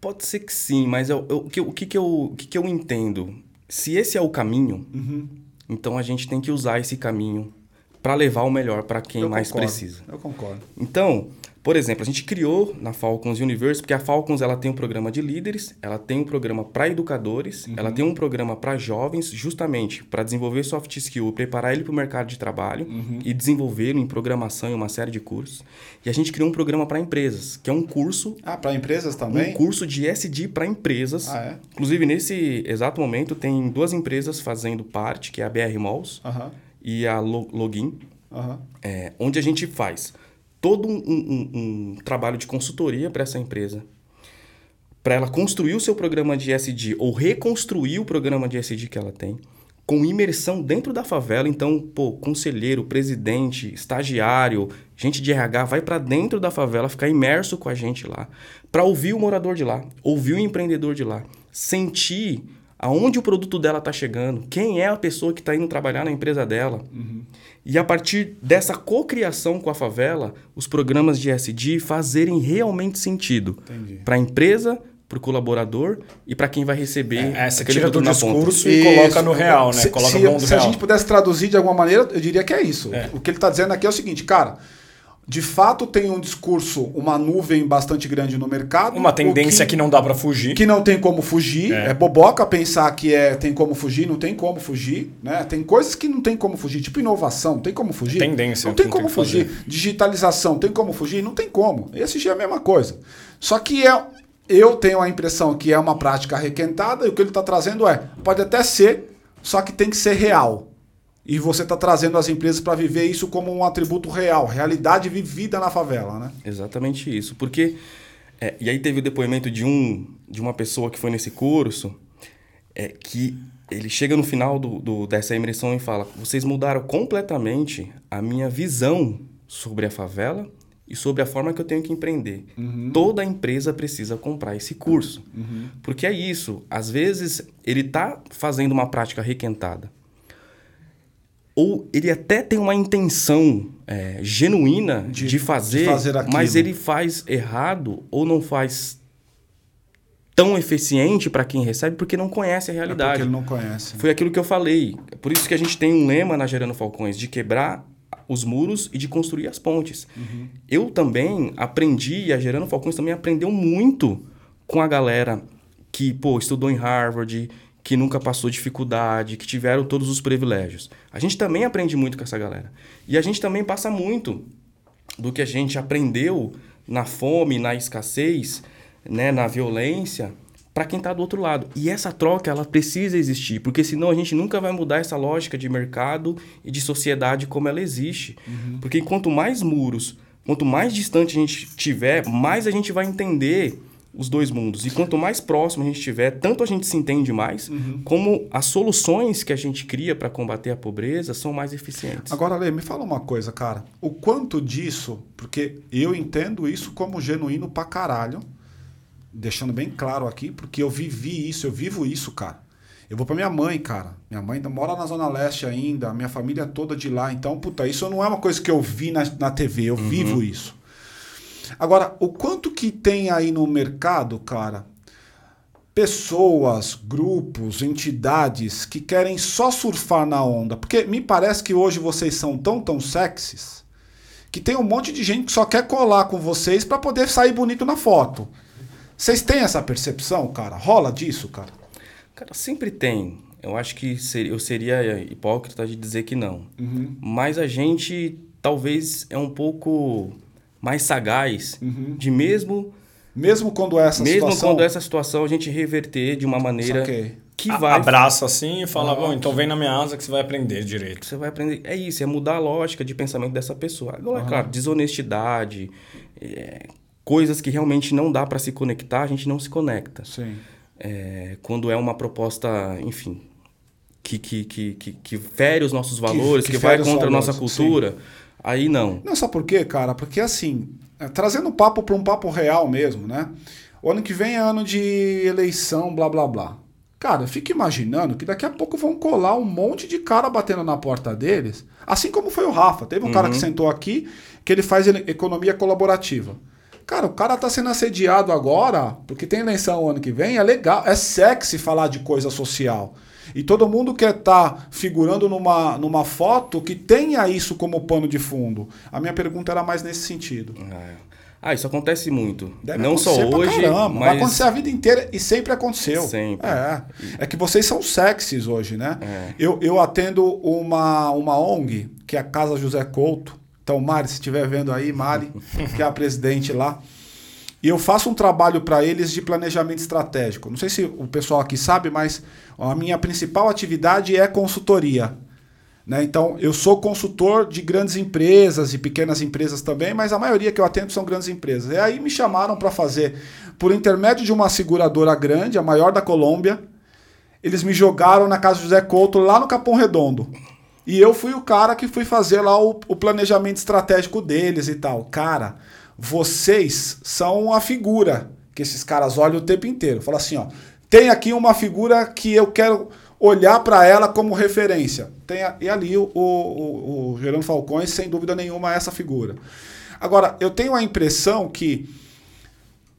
Pode ser que sim, mas eu, eu, o, que, o, que, que, eu, o que, que eu entendo? Se esse é o caminho, uhum. então a gente tem que usar esse caminho para levar o melhor para quem eu mais concordo, precisa. Eu concordo. Então, por exemplo, a gente criou na Falcons Universe, porque a Falcons ela tem um programa de líderes, ela tem um programa para educadores, uhum. ela tem um programa para jovens, justamente para desenvolver soft skill, preparar ele para o mercado de trabalho uhum. e desenvolver em programação e uma série de cursos. E a gente criou um programa para empresas, que é um curso. Ah, para empresas também? Um curso de SD para empresas. Ah, é? Inclusive, nesse exato momento, tem duas empresas fazendo parte, que é a BR Malls uhum. e a Login, é, onde a gente faz todo um, um, um trabalho de consultoria para essa empresa, para ela construir o seu programa de SD ou reconstruir o programa de SD que ela tem, com imersão dentro da favela. Então, pô, conselheiro, presidente, estagiário, gente de RH vai para dentro da favela, ficar imerso com a gente lá, para ouvir o morador de lá, ouvir o empreendedor de lá, sentir aonde o produto dela está chegando, quem é a pessoa que está indo trabalhar na empresa dela. Uhum. E a partir dessa cocriação com a favela, os programas de SD fazerem realmente sentido para a empresa, para o colaborador e para quem vai receber. É, essa tira do discurso e isso. coloca no real, né? Se, coloca se, no se real. a gente pudesse traduzir de alguma maneira, eu diria que é isso. É. O que ele está dizendo aqui é o seguinte, cara de fato tem um discurso, uma nuvem bastante grande no mercado. Uma tendência que, que, não dá para fugir. Que não tem como fugir. É. é. boboca pensar que é tem como fugir, não tem como fugir. Né? Tem coisas que não tem como fugir, tipo inovação, tem como fugir. Tendência. Não tem como tem fugir. Fazer. Digitalização, tem como fugir? Não tem como. Esse é a mesma coisa. Só que é, eu tenho a impressão que é uma prática requentada e o que ele está trazendo é, pode até ser, só que tem que ser real. E você está trazendo as empresas para viver isso como um atributo real, realidade vivida na favela, né? Exatamente isso. Porque. É, e aí teve o depoimento de, um, de uma pessoa que foi nesse curso, é, que ele chega no final do, do, dessa imersão e fala: vocês mudaram completamente a minha visão sobre a favela e sobre a forma que eu tenho que empreender. Uhum. Toda empresa precisa comprar esse curso. Uhum. Porque é isso. Às vezes, ele está fazendo uma prática requentada ou ele até tem uma intenção é, genuína de, de fazer, de fazer mas ele faz errado ou não faz tão eficiente para quem recebe porque não conhece a realidade. É porque ele não conhece. Foi aquilo que eu falei. Por isso que a gente tem um lema na Gerando Falcões de quebrar os muros e de construir as pontes. Uhum. Eu também aprendi, e a Gerando Falcões também aprendeu muito com a galera que, pô, estudou em Harvard, que nunca passou dificuldade, que tiveram todos os privilégios. A gente também aprende muito com essa galera. E a gente também passa muito do que a gente aprendeu na fome, na escassez, né, na violência, para quem está do outro lado. E essa troca ela precisa existir, porque senão a gente nunca vai mudar essa lógica de mercado e de sociedade como ela existe. Uhum. Porque quanto mais muros, quanto mais distante a gente tiver, mais a gente vai entender os dois mundos. E quanto mais próximo a gente estiver, tanto a gente se entende mais, uhum. como as soluções que a gente cria para combater a pobreza são mais eficientes. Agora, Lê, me fala uma coisa, cara. O quanto disso, porque eu entendo isso como genuíno pra caralho, deixando bem claro aqui, porque eu vivi isso, eu vivo isso, cara. Eu vou pra minha mãe, cara. Minha mãe ainda mora na Zona Leste ainda, minha família toda de lá. Então, puta, isso não é uma coisa que eu vi na, na TV, eu vivo isso. Agora, o quanto que tem aí no mercado, cara, pessoas, grupos, entidades que querem só surfar na onda? Porque me parece que hoje vocês são tão, tão sexys que tem um monte de gente que só quer colar com vocês pra poder sair bonito na foto. Vocês têm essa percepção, cara? Rola disso, cara? Cara, sempre tem. Eu acho que ser- eu seria hipócrita de dizer que não. Uhum. Mas a gente talvez é um pouco mais sagaz Uhum. de mesmo Mesmo quando essa mesmo situação. quando essa situação a gente reverter de uma maneira Saquei. que A- vai Abraça assim e fala, Ah, bom, então vem na minha asa que você vai aprender direito. você vai aprender. É isso, é mudar a lógica de pensamento dessa pessoa. Agora, é claro, desonestidade, é, coisas que realmente não dá para se conectar, a gente não se conecta. Sim. É, quando é uma proposta, enfim, que, que, que, que, que fere os nossos valores, que que, vai fere os contra a nossa valores, cultura, aí não. Não, sabe por quê, cara? Porque assim, é, trazendo o papo para um papo real mesmo, né? O ano que vem é ano de eleição, blá blá blá. Cara, eu fico imaginando que daqui a pouco vão colar um monte de cara batendo na porta deles. Assim como foi o Rafa. Teve um cara que sentou aqui que ele faz economia colaborativa. Cara, o cara tá sendo assediado agora, porque tem eleição ano que vem, é legal, é sexy falar de coisa social. E todo mundo quer estar figurando numa, numa foto que tenha isso como pano de fundo. A minha pergunta era mais nesse sentido. Ah, isso acontece muito. Deve não só hoje, caramba, mas Vai acontecer a vida inteira e sempre aconteceu. Sempre. É. É que vocês são sexys hoje, né? É. Eu, eu atendo uma, uma ONG, que é a Casa José Couto. Então, Mari, se estiver vendo aí, Mari, que é a presidente lá. E eu faço um trabalho para eles de planejamento estratégico. Não sei se o pessoal aqui sabe, mas a minha principal atividade é consultoria. Né? Então, eu sou consultor de grandes empresas e pequenas empresas também, mas a maioria que eu atendo são grandes empresas. E aí me chamaram para fazer, por intermédio de uma seguradora grande, a maior da Colômbia, eles me jogaram na casa do José Couto, lá no Capão Redondo. E eu fui o cara que fui fazer lá o, o planejamento estratégico deles e tal. Cara, vocês são a figura que esses caras olham o tempo inteiro. Fala assim, ó, tem aqui uma figura que eu quero olhar para ela como referência. Tem a- e ali o, o, o Gerando Falcões, sem dúvida nenhuma, é essa figura. Agora, eu tenho a impressão que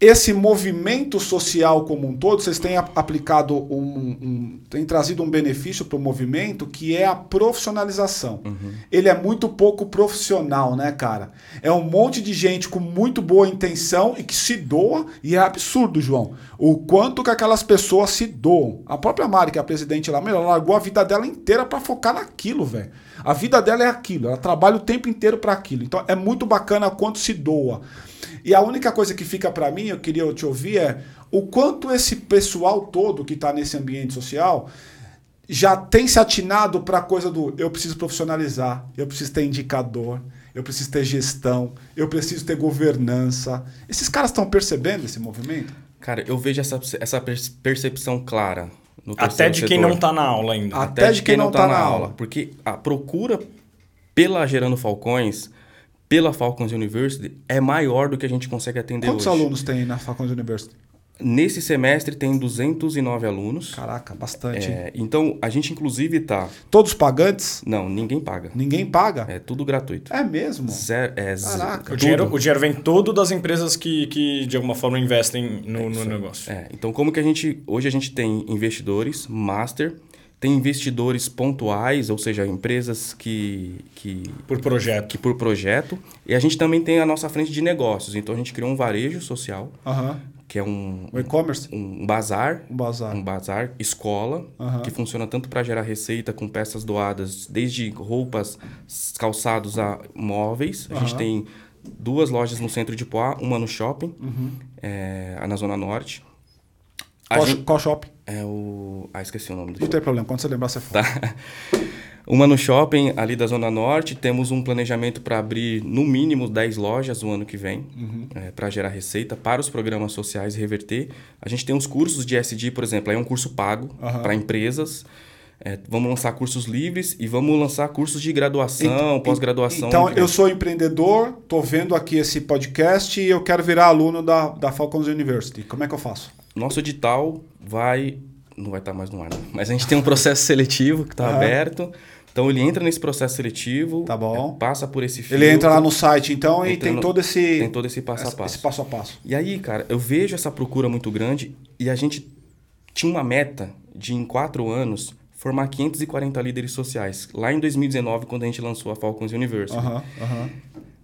esse movimento social como um todo, vocês têm aplicado um, um têm trazido um benefício para o movimento que é a profissionalização. Ele é muito pouco profissional, né, cara? É um monte de gente com muito boa intenção e que se doa, e é absurdo, João, o quanto que aquelas pessoas se doam. A própria Mari, que é a presidente lá, ela largou a vida dela inteira para focar naquilo, velho. A vida dela é aquilo, ela trabalha o tempo inteiro para aquilo. Então é muito bacana quanto se doa. E a única coisa que fica para mim, eu queria te ouvir, é o quanto esse pessoal todo que está nesse ambiente social já tem se atinado para a coisa do eu preciso profissionalizar, eu preciso ter indicador, eu preciso ter gestão, eu preciso ter governança. Esses caras estão percebendo esse movimento? Cara, eu vejo essa, essa per- percepção clara Até de quem setor. não tá na aula ainda. Ah, Até, de quem, não tá, na aula. Porque a procura pela Gerando Falcões, pela Falcons University, é maior do que a gente consegue atender Quantos hoje. alunos tem na Falcons University? Nesse semestre tem 209 alunos. Caraca, bastante. É, então, a gente inclusive tá... Todos pagantes? Não, ninguém paga. Ninguém paga? É tudo gratuito. É, mesmo? Zero, é zero- Caraca. O dinheiro, o dinheiro vem todo das empresas que, que de alguma forma investem no, no negócio. É, então como que a gente hoje a gente tem investidores master, tem investidores pontuais, ou seja, empresas que que Por projeto. que por projeto, e a gente também tem a nossa frente de negócios. Então a gente criou um varejo social, Aham. Que é um O e-commerce? um bazar, Um bazar. um bazar escola, Aham. que funciona tanto para gerar receita com peças doadas, desde roupas, calçados a móveis. A gente Aham. tem duas lojas no centro de Poá, uma no shopping, Uhum. é, na zona norte. Qual, gente- qual shopping? é o. Ah, esqueci o nome do Não shopping. tem problema, quando você lembrar, você fala. Tá. Uma no shopping, ali da Zona Norte. Temos um planejamento para abrir no mínimo 10 lojas o ano que vem, Uhum. para gerar receita para os programas sociais e reverter. A gente tem uns cursos de SD, por exemplo, aí é um curso pago Aham. para empresas. É, vamos lançar cursos livres e vamos lançar cursos de graduação, pós-graduação. Então, eu sou empreendedor, tô vendo aqui esse podcast e eu quero virar aluno da, da Falcons University. Como é que eu faço? Nosso edital vai não vai estar mais no ar, né? mas a gente tem um processo seletivo que está aberto. Então ele entra nesse processo seletivo, Tá bom. é, passa por esse filtro. Ele entra lá no site, então, e tem no- todo esse... tem todo esse passo a passo. Esse passo a passo. E aí, cara, eu vejo essa procura muito grande e a gente tinha uma meta de, em quatro anos, formar 540 líderes sociais. Lá em 2019, quando a gente lançou a Falcons aham.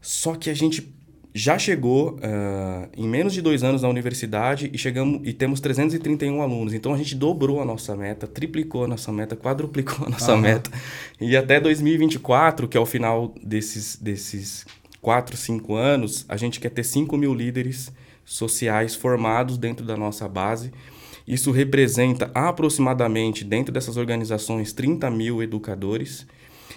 Só que a gente já chegou ah, em menos de dois anos na universidade e chegamos e temos 331 alunos. Então a gente dobrou a nossa meta, triplicou a nossa meta, quadruplicou a nossa meta. E até 2024, que é o final desses, desses 4, 5 anos, a gente quer ter 5 mil líderes sociais formados dentro da nossa base. Isso representa aproximadamente, dentro dessas organizações, 30 mil educadores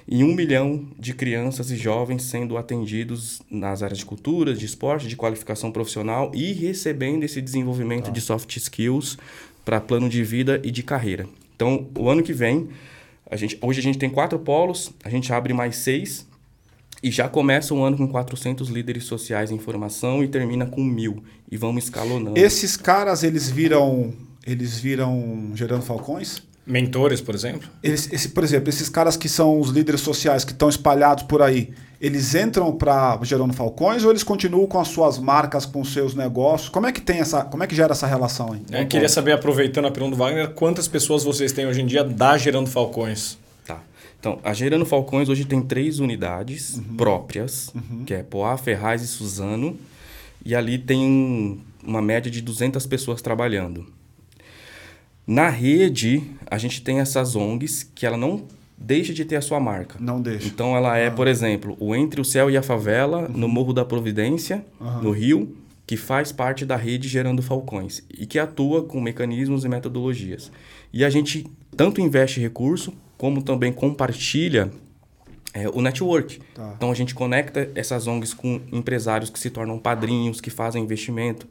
e um milhão de crianças e jovens sendo atendidos nas áreas de cultura, de esporte, de qualificação profissional e recebendo esse desenvolvimento de soft skills para plano de vida e de carreira. Então, o ano que vem, a gente, hoje a gente tem quatro polos, a gente abre mais seis e já começa o ano com 400 líderes sociais em formação e termina com mil. E vamos escalonando. Esses caras, eles viram... Eles viram Gerando Falcões? Mentores, por exemplo? Eles, esse, por exemplo, esses caras que são os líderes sociais que estão espalhados por aí, eles entram para Gerando Falcões ou eles continuam com as suas marcas, com os seus negócios? Como é que tem essa, como é que gera essa relação aí? Eu queria saber, aproveitando a pergunta do Wagner, quantas pessoas vocês têm hoje em dia da Gerando Falcões? Tá. Então, a Gerando Falcões hoje tem três unidades próprias, que é Poá, Ferraz e Suzano. E ali tem uma média de 200 pessoas trabalhando. Na rede, a gente tem essas ONGs que ela não deixa de ter a sua marca. Não deixa. Então ela é, por exemplo, o Entre o Céu e a Favela, no Morro da Providência, no Rio, que faz parte da rede Gerando Falcões e que atua com mecanismos e metodologias. E a gente tanto investe recurso, como também compartilha é, o network. Tá. Então a gente conecta essas ONGs com empresários que se tornam padrinhos, que fazem investimento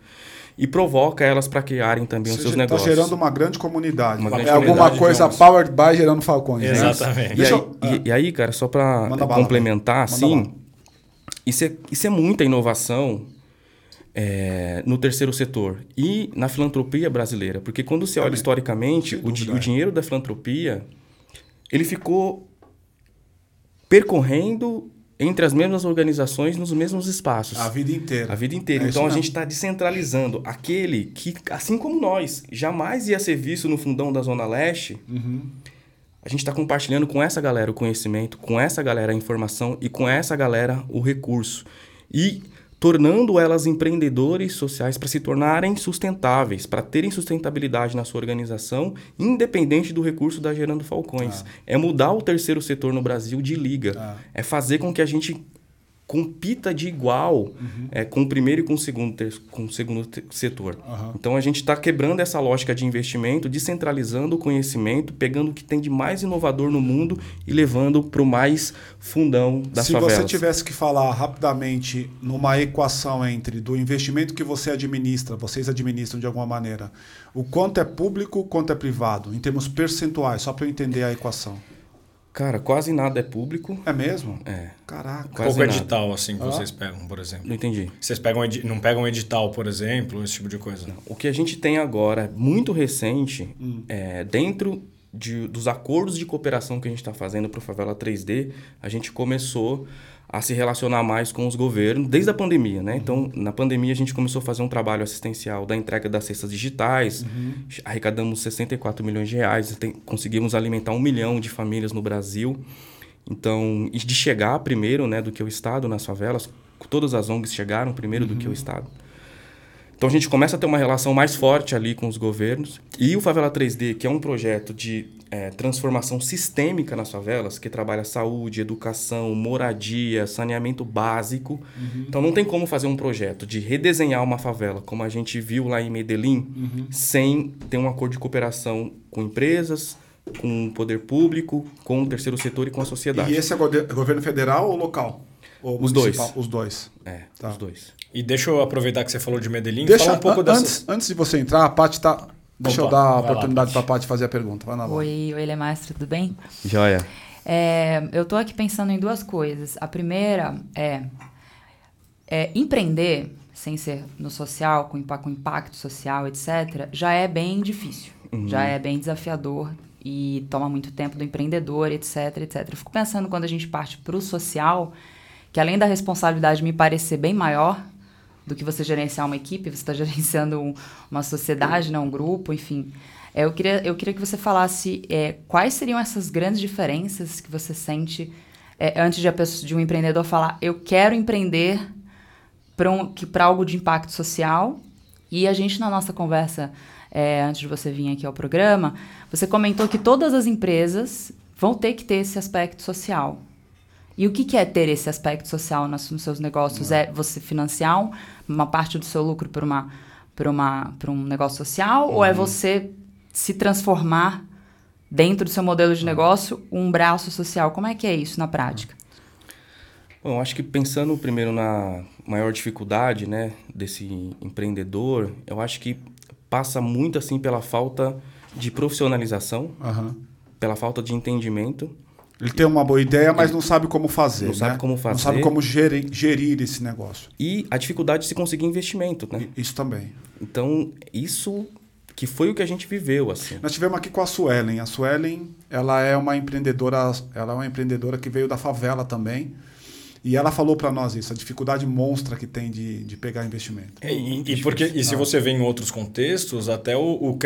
e provoca elas para criarem também os seus Está negócios. gerando uma grande comunidade. Uma grande é alguma comunidade de coisa powered by Gerando Falcões. né? Exatamente. E Deixa aí, eu- ah. e- e aí, cara, só para complementar, assim, isso é, isso é muita inovação é, no terceiro setor e na filantropia brasileira. Porque quando você olha historicamente, o, o é. dinheiro da filantropia, ele ficou percorrendo entre as mesmas organizações nos mesmos espaços. A vida inteira. A vida inteira. É então a gente está descentralizando aquele que, assim como nós, jamais ia ser visto no fundão da Zona Leste. Uhum. A gente está compartilhando com essa galera o conhecimento, com essa galera a informação e com essa galera o recurso. E tornando elas empreendedores sociais para se tornarem sustentáveis, para terem sustentabilidade na sua organização, independente do recurso da Gerando Falcões. É mudar o terceiro setor no Brasil de liga. Ah. É fazer com que a gente compita de igual é, com o primeiro e com o segundo, ter- com o segundo setor. Aham. Então a gente está quebrando essa lógica de investimento, descentralizando o conhecimento, pegando o que tem de mais inovador no mundo e levando para o mais fundão das Se favelas. você tivesse que falar rapidamente numa equação entre do investimento que você administra, vocês administram de alguma maneira, o quanto é público, o quanto é privado, em termos percentuais, só para eu entender a equação. Cara, quase nada é público. É mesmo? É, Caraca. Quase Pouco nada. edital, assim, que Ah. vocês pegam, por exemplo. não entendi. Vocês pegam, edi- não pegam edital, por exemplo, esse tipo de coisa? O que a gente tem agora, muito recente, é, dentro de- dos acordos de cooperação que a gente está fazendo para o Favela 3D, a gente começou a se relacionar mais com os governos, desde a pandemia, né? Então, na pandemia, a gente começou a fazer um trabalho assistencial da entrega das cestas digitais, arrecadamos 64 milhões de reais, tem- conseguimos alimentar um milhão de famílias no Brasil. Então, e de chegar primeiro né, do que o Estado nas favelas, todas as ONGs chegaram primeiro do que o Estado. Então a gente começa a ter uma relação mais forte ali com os governos. E o Favela 3D, que é um projeto de eh, transformação sistêmica nas favelas, que trabalha saúde, educação, moradia, saneamento básico. Então não tem como fazer um projeto de redesenhar uma favela, como a gente viu lá em Medellín, sem ter um acordo de cooperação com empresas, com o poder público, com o terceiro setor e com a sociedade. E esse é governo federal ou local? Ou Os municipal? dois. Os dois. É, Tá. os dois. E deixa eu aproveitar que você falou de Medellín, Deixa, falar um pouco dessas... antes, antes de você entrar, a Paty tá. Deixa eu dar a oportunidade para a Paty fazer a pergunta. Vai na bola. Oi, oi, Lemastro, tudo bem? Joia. É, eu tô aqui pensando em duas coisas. A primeira é, é empreender, sem ser no social, com, com impacto social, etc., já é bem difícil. Uhum. Já é bem desafiador e toma muito tempo do empreendedor, etc, etc. Eu fico pensando quando a gente parte para o social, que além da responsabilidade me parecer bem maior do que você gerenciar uma equipe, você está gerenciando um, uma sociedade, né, um grupo, enfim. É, eu, queria, eu queria que você falasse é, quais seriam essas grandes diferenças que você sente é, antes de, pessoa, de, um empreendedor falar eu quero empreender para um, algo de impacto social. E a gente, na nossa conversa, é, antes de você vir aqui ao programa, você comentou que todas as empresas vão ter que ter esse aspecto social. E o que, que é ter esse aspecto social nos, nos seus negócios? Não. É você financiar uma parte do seu lucro para uma, uma, um negócio social? Uhum. Ou é uhum. você se transformar dentro do seu modelo de negócio um braço social? Como é que é isso na prática? Bom, acho que pensando primeiro na maior dificuldade, né, desse empreendedor, eu acho que passa muito assim pela falta de profissionalização, uhum. pela falta de entendimento. Ele tem uma boa ideia, mas não sabe como fazer. Não né? sabe como fazer. Não sabe como gerir, gerir esse negócio. E a dificuldade de se conseguir investimento, né? Isso também. Então, isso que foi o que a gente viveu assim. Nós tivemos aqui com a Suelen. A Suelen, ela é uma empreendedora, ela é uma empreendedora que veio da favela também. E ela falou para nós isso, a dificuldade monstra que tem de, de pegar investimento. É, e, e, porque, e se você vê em outros contextos, até o, o,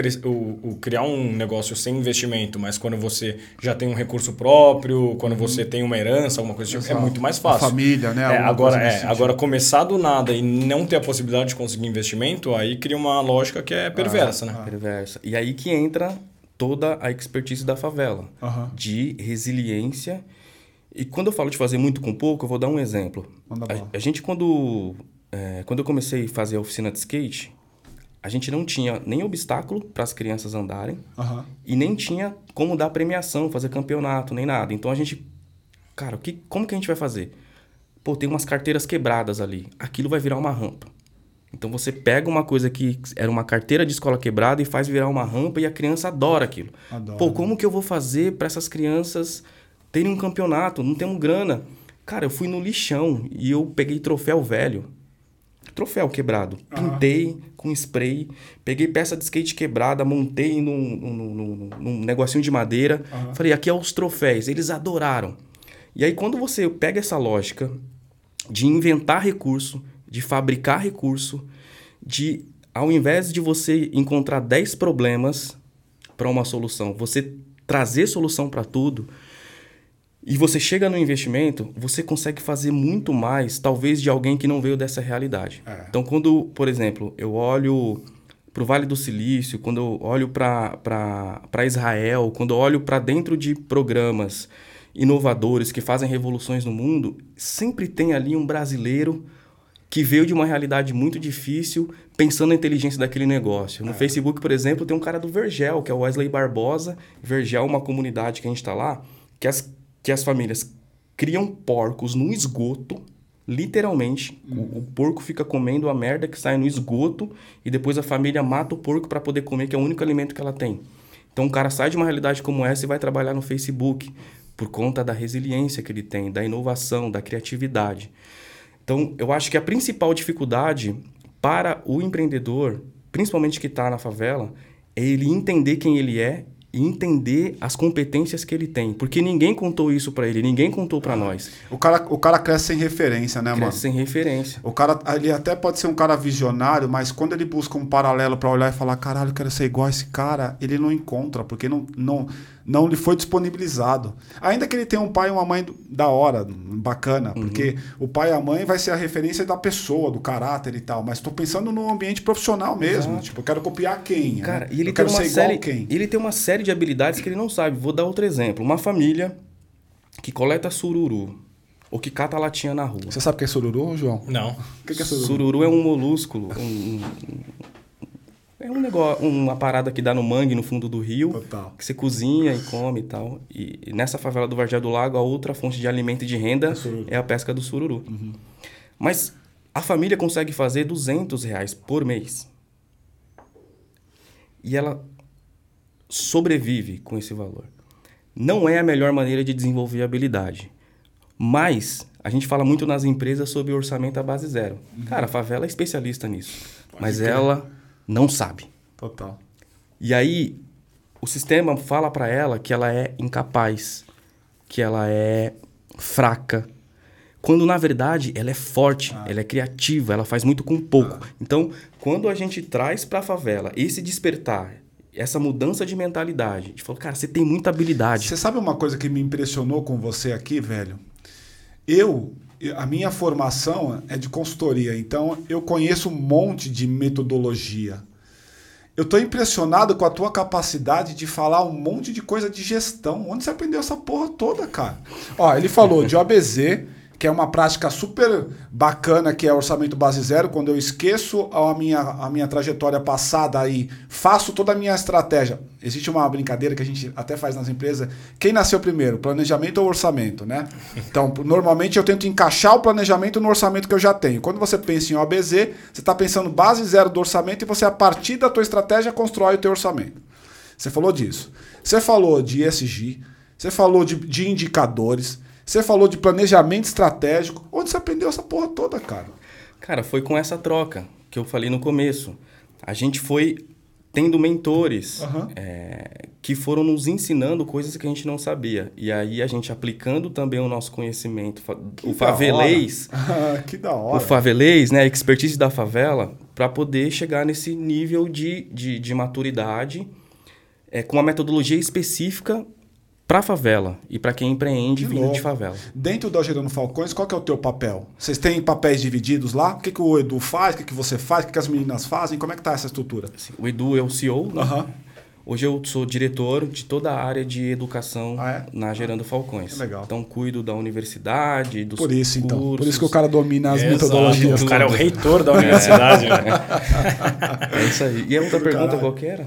o, criar um negócio sem investimento, mas quando você já tem um recurso próprio, quando uhum. você tem uma herança, alguma coisa tipo, é muito mais fácil. A família, né? É, agora, é, agora, começar do nada e não ter a possibilidade de conseguir investimento, aí cria uma lógica que é perversa, ah, né? Ah. Perversa. E aí que entra toda a expertise da favela, uhum. de resiliência e quando eu falo de fazer muito com pouco, eu vou dar um exemplo. A, a, gente, quando, é, quando eu comecei a fazer a oficina de skate, a gente não tinha nem obstáculo para as crianças andarem uhum. e nem tinha como dar premiação, fazer campeonato, nem nada. Então a gente, cara, que, como que a gente vai fazer? Pô, tem umas carteiras quebradas ali. Aquilo vai virar uma rampa. Então você pega uma coisa que era uma carteira de escola quebrada e faz virar uma rampa e a criança adora aquilo. Adora, Pô, como que eu vou fazer para essas crianças terem um campeonato, não temos grana. Cara, eu fui no lixão e eu peguei troféu velho. Troféu quebrado. Pintei com spray, peguei peça de skate quebrada, montei num, num, num, num negocinho de madeira. Falei, aqui é os troféus. Eles adoraram. E aí, quando você pega essa lógica de inventar recurso, de fabricar recurso, de ao invés de você encontrar 10 problemas para uma solução, você trazer solução para tudo, e você chega no investimento, você consegue fazer muito mais, talvez, de alguém que não veio dessa realidade. É. Então, quando, por exemplo, eu olho para o Vale do Silício, quando eu olho para Israel, quando eu olho para dentro de programas inovadores que fazem revoluções no mundo, sempre tem ali um brasileiro que veio de uma realidade muito difícil, pensando na inteligência daquele negócio. No é. Facebook, por exemplo, tem um cara do Vergel, que é o Wesley Barbosa. Vergel é uma comunidade que a gente está lá, que as que as famílias criam porcos no esgoto, literalmente. O, o, porco fica comendo a merda que sai no esgoto e depois a família mata o porco para poder comer, que é o único alimento que ela tem. Então o cara sai de uma realidade como essa e vai trabalhar no Facebook por conta da resiliência que ele tem, da inovação, da criatividade. Então eu acho que a principal dificuldade para o empreendedor, principalmente que está na favela, é ele entender quem ele é e entender as competências que ele tem. Porque ninguém contou isso para ele, ninguém contou para nós. O cara, o cara cresce sem referência, né, cresce mano? sem referência. O cara, ele até pode ser um cara visionário, mas quando ele busca um paralelo para olhar e falar, caralho, eu quero ser igual a esse cara, ele não encontra, porque não, não, não lhe foi disponibilizado. Ainda que ele tenha um pai e uma mãe da hora, bacana, uhum. porque o pai e a mãe vai ser a referência da pessoa, do caráter e tal, mas estou pensando no ambiente profissional mesmo, Exato. tipo, eu quero copiar quem, né? Cara, né? e ele eu tem uma série, quem. Ele tem uma série de habilidades que ele não sabe. Vou dar outro exemplo. Uma família que coleta sururu, ou que cata latinha na rua. Você sabe o que é sururu, João? Não. O que, é sururu? Sururu é um molúsculo, um, é um negócio, uma parada que dá no mangue no fundo do rio, Total. que você cozinha e come e tal. E, e nessa favela do Vargem do Lago, a outra fonte de alimento e de renda é, é a pesca do sururu. Uhum. Mas a família consegue fazer 200 reais por mês. E ela sobrevive com esse valor. Não é a melhor maneira de desenvolver habilidade. Mas a gente fala muito nas empresas sobre orçamento à base zero. Uhum. Cara, a favela é especialista nisso. Pode mas ela não sabe. Total. E aí, o sistema fala para ela que ela é incapaz, que ela é fraca, quando na verdade ela é forte, ah. ela é criativa, ela faz muito com pouco. Ah. Então, quando a gente traz para a favela esse despertar, essa mudança de mentalidade, de falar, cara, você tem muita habilidade. Você sabe uma coisa que me impressionou com você aqui, velho? Eu, a minha formação é de consultoria, então eu conheço um monte de metodologia. Eu estou impressionado com a tua capacidade de falar um monte de coisa de gestão. Onde você aprendeu essa porra toda, cara? Ó, ele falou de OBZ, que é uma prática super bacana, que é orçamento base zero, quando eu esqueço a minha, a minha trajetória passada aí, faço toda a minha estratégia. Existe uma brincadeira que a gente até faz nas empresas. Quem nasceu primeiro, planejamento ou orçamento, né? Então, normalmente eu tento encaixar o planejamento no orçamento que eu já tenho. Quando você pensa em OBZ, você está pensando base zero do orçamento e você, a partir da tua estratégia, constrói o teu orçamento. Você falou disso. Você falou de ESG, você falou de, de indicadores, você falou de planejamento estratégico. Onde você aprendeu essa porra toda, cara? Cara, foi com essa troca que eu falei no começo. A gente foi tendo mentores uhum. é, que foram nos ensinando coisas que a gente não sabia. E aí a gente aplicando também o nosso conhecimento, que o favelês. que da hora. O favelês, né? A expertise da favela, para poder chegar nesse nível de, de, de maturidade é, com uma metodologia específica para a favela e para quem empreende que vindo de favela. Dentro da Gerando Falcões, qual que é o teu papel? Vocês têm papéis divididos lá? O que, que o Edu faz? O que, que você faz? O que, que as meninas fazem? Como é que tá essa estrutura? Assim, o Edu é o CEO, né? Uhum. Hoje eu sou diretor de toda a área de educação ah, é? na Gerando Falcões. legal. Então cuido da universidade, dos Por isso, cursos. então. Por isso que o cara domina as metodologias. O cara é o reitor da universidade. né? é isso aí. E a outra pergunta qual que era?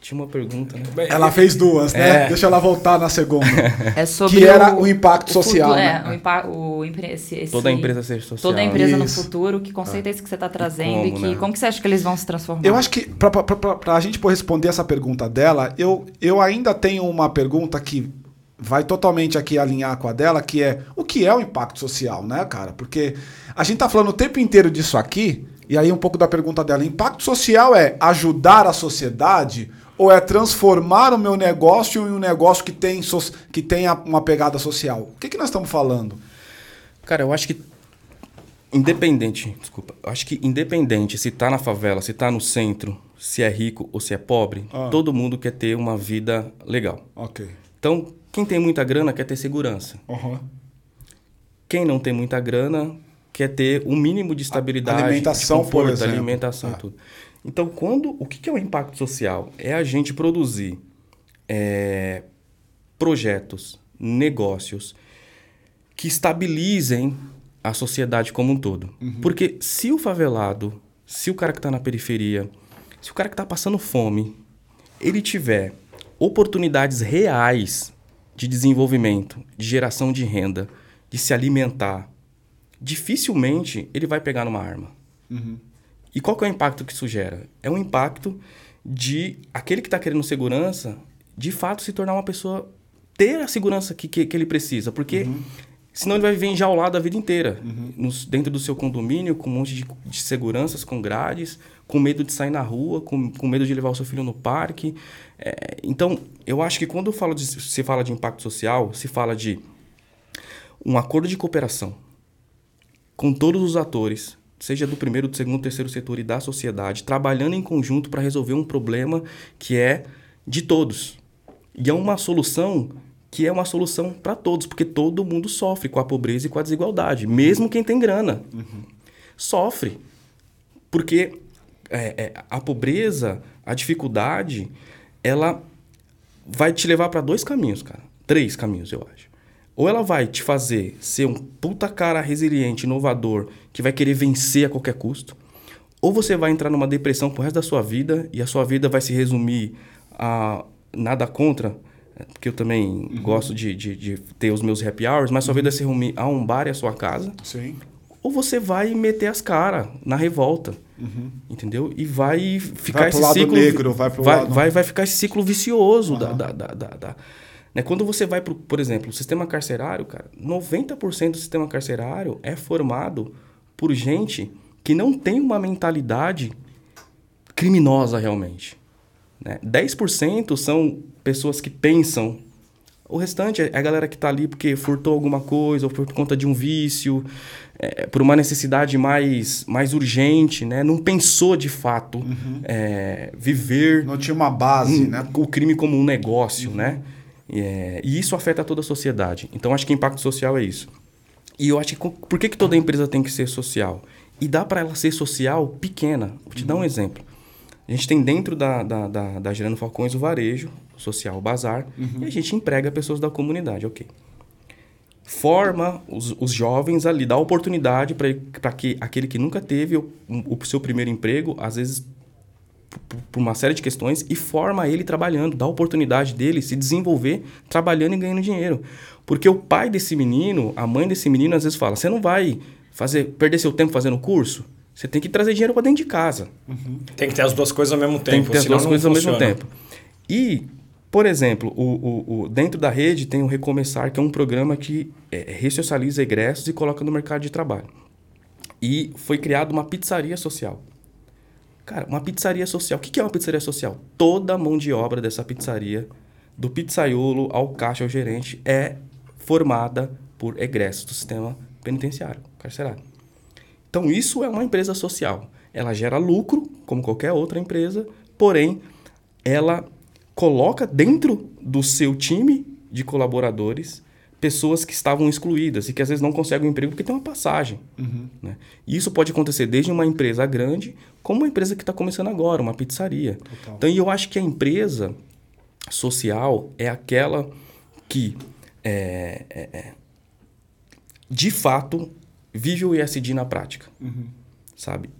Tinha uma pergunta, né? Ela fez duas, né? É. Deixa ela voltar na segunda. É sobre que era o, o impacto social. Futuro, né? É, o, impa o esse, esse, toda a empresa ser social. Toda a empresa Isso. no futuro, que conceito é esse que você está trazendo e, como, e que, né? como que você acha que eles vão se transformar? Eu acho que, para a gente responder essa pergunta dela, eu, eu ainda tenho uma pergunta que vai totalmente aqui alinhar com a dela, que é o que é o impacto social, né, cara? Porque a gente tá falando o tempo inteiro disso aqui, e aí um pouco da pergunta dela. Impacto social é ajudar a sociedade ou é transformar o meu negócio em um negócio que tem, que tenha uma pegada social? O que, que nós estamos falando? Cara, eu acho que independente, desculpa, eu acho que independente se está na favela, se está no centro, se é rico ou se é pobre, ah. todo mundo quer ter uma vida legal. Ok. Então, quem tem muita grana quer ter segurança. Uhum. Quem não tem muita grana quer ter um mínimo de estabilidade, alimentação, de conforto, por exemplo. alimentação, ah. tudo. Então, quando o que é o impacto social? É a gente produzir é, projetos, negócios que estabilizem a sociedade como um todo. Uhum. Porque se o favelado, se o cara que está na periferia, se o cara que está passando fome, ele tiver oportunidades reais de desenvolvimento, de geração de renda, de se alimentar, dificilmente ele vai pegar numa arma. Uhum. E qual que é o impacto que isso gera? É um impacto de aquele que está querendo segurança, de fato se tornar uma pessoa ter a segurança que, que, que ele precisa, porque uhum. senão ele vai viver enjaulado a vida inteira, uhum. nos, dentro do seu condomínio, com um monte de, de, seguranças, com grades, com medo de sair na rua, com, com medo de levar o seu filho no parque. É, então, eu acho que quando falo de, se fala de impacto social, se fala de um acordo de cooperação com todos os atores, seja do primeiro, do segundo, terceiro setor e da sociedade, trabalhando em conjunto para resolver um problema que é de todos. E é uma solução que é uma solução para todos, porque todo mundo sofre com a pobreza e com a desigualdade, mesmo quem tem grana. Uhum. Sofre. Porque é, é, a pobreza, a dificuldade, ela vai te levar para dois caminhos, cara. Três caminhos, eu acho. Ou ela vai te fazer ser um puta cara resiliente, inovador, que vai querer vencer a qualquer custo. Ou você vai entrar numa depressão pro resto da sua vida e a sua vida vai se resumir a nada contra, porque eu também uhum. gosto de, de, de, ter os meus happy hours, mas sua uhum. vida se resumir a um bar e a sua casa. Sim. Ou você vai meter as caras na revolta. Uhum. Entendeu? E vai ficar vai esse ciclo. Negro, vai, pro vai, lado... vai, vai ficar esse ciclo vicioso da, da, da, da né? Quando você vai, pro, por exemplo, o sistema carcerário, cara, 90% do sistema carcerário é formado por gente que não tem uma mentalidade criminosa realmente. Né? 10% são pessoas que pensam. O restante é a galera que está ali porque furtou alguma coisa, ou por conta de um vício, é, por uma necessidade mais, mais urgente, né? Não pensou de fato é, viver Não tinha uma base, um- né? o crime como um negócio, né? E, é, e isso afeta toda a sociedade. Então, acho que impacto social é isso. E eu acho que por que, que toda empresa tem que ser social? E dá para ela ser social pequena. Vou te dar um exemplo. A gente tem dentro da, da, da, da Gerando Falcões o varejo social, o bazar, e a gente emprega pessoas da comunidade, ok. Forma os, os jovens ali, dá oportunidade para que aquele que nunca teve o, o seu primeiro emprego, às vezes por- uma série de questões e forma ele trabalhando, dá a oportunidade dele se desenvolver trabalhando e ganhando dinheiro. Porque o pai desse menino, a mãe desse menino às vezes fala: "Você não vai fazer perder seu tempo fazendo curso? Você tem que trazer dinheiro para dentro de casa". Tem que ter as duas coisas ao mesmo tempo. Tem que ter as duas coisas ao mesmo tempo. E, por exemplo, o, o- o- dentro da rede tem o Recomeçar, que é um programa que é, ressocializa egressos e coloca no mercado de trabalho. E foi criada uma pizzaria social. Cara, uma pizzaria social. O que é uma pizzaria social? Toda a mão de obra dessa pizzaria, do pizzaiolo ao caixa ao gerente, é formada por egressos do sistema penitenciário, carcerário. Então, isso é uma empresa social. Ela gera lucro, como qualquer outra empresa, porém, ela coloca dentro do seu time de colaboradores pessoas que estavam excluídas e que às vezes não conseguem um emprego porque tem uma passagem. né? E isso pode acontecer desde uma empresa grande, como uma empresa que está começando agora, uma pizzaria. Total. Então, eu acho que a empresa social é aquela que é, é, é, de fato vive o ESG na prática, sabe?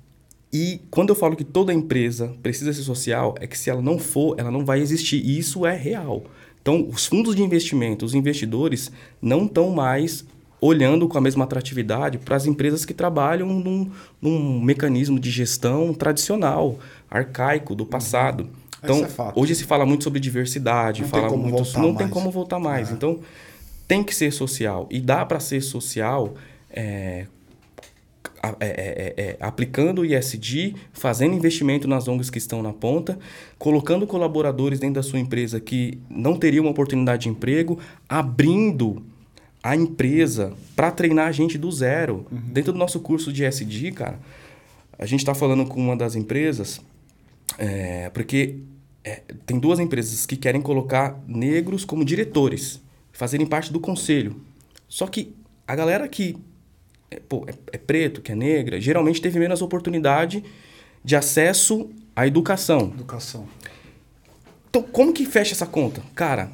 E quando eu falo que toda empresa precisa ser social, é que se ela não for, ela não vai existir. E isso é real. Então, os fundos de investimento, os investidores, não estão mais olhando com a mesma atratividade para as empresas que trabalham num, num mecanismo de gestão tradicional, arcaico, do passado. Então, Esse é hoje se fala muito sobre diversidade, Não tem fala como muito, voltar não tem mais. como voltar mais. É. Então, tem que ser social. E dá para ser social é, é, é, é, é, aplicando o ISD, fazendo investimento nas ONGs que estão na ponta, colocando colaboradores dentro da sua empresa que não teriam uma oportunidade de emprego, abrindo a empresa para treinar a gente do zero. Dentro do nosso curso de ISD, cara, a gente está falando com uma das empresas, é, porque é, tem duas empresas que querem colocar negros como diretores, fazerem parte do conselho. Só que a galera que é, pô, é, é preto, que é negra, geralmente teve menos oportunidade de acesso à educação. Educação. Então, como que fecha essa conta? Cara,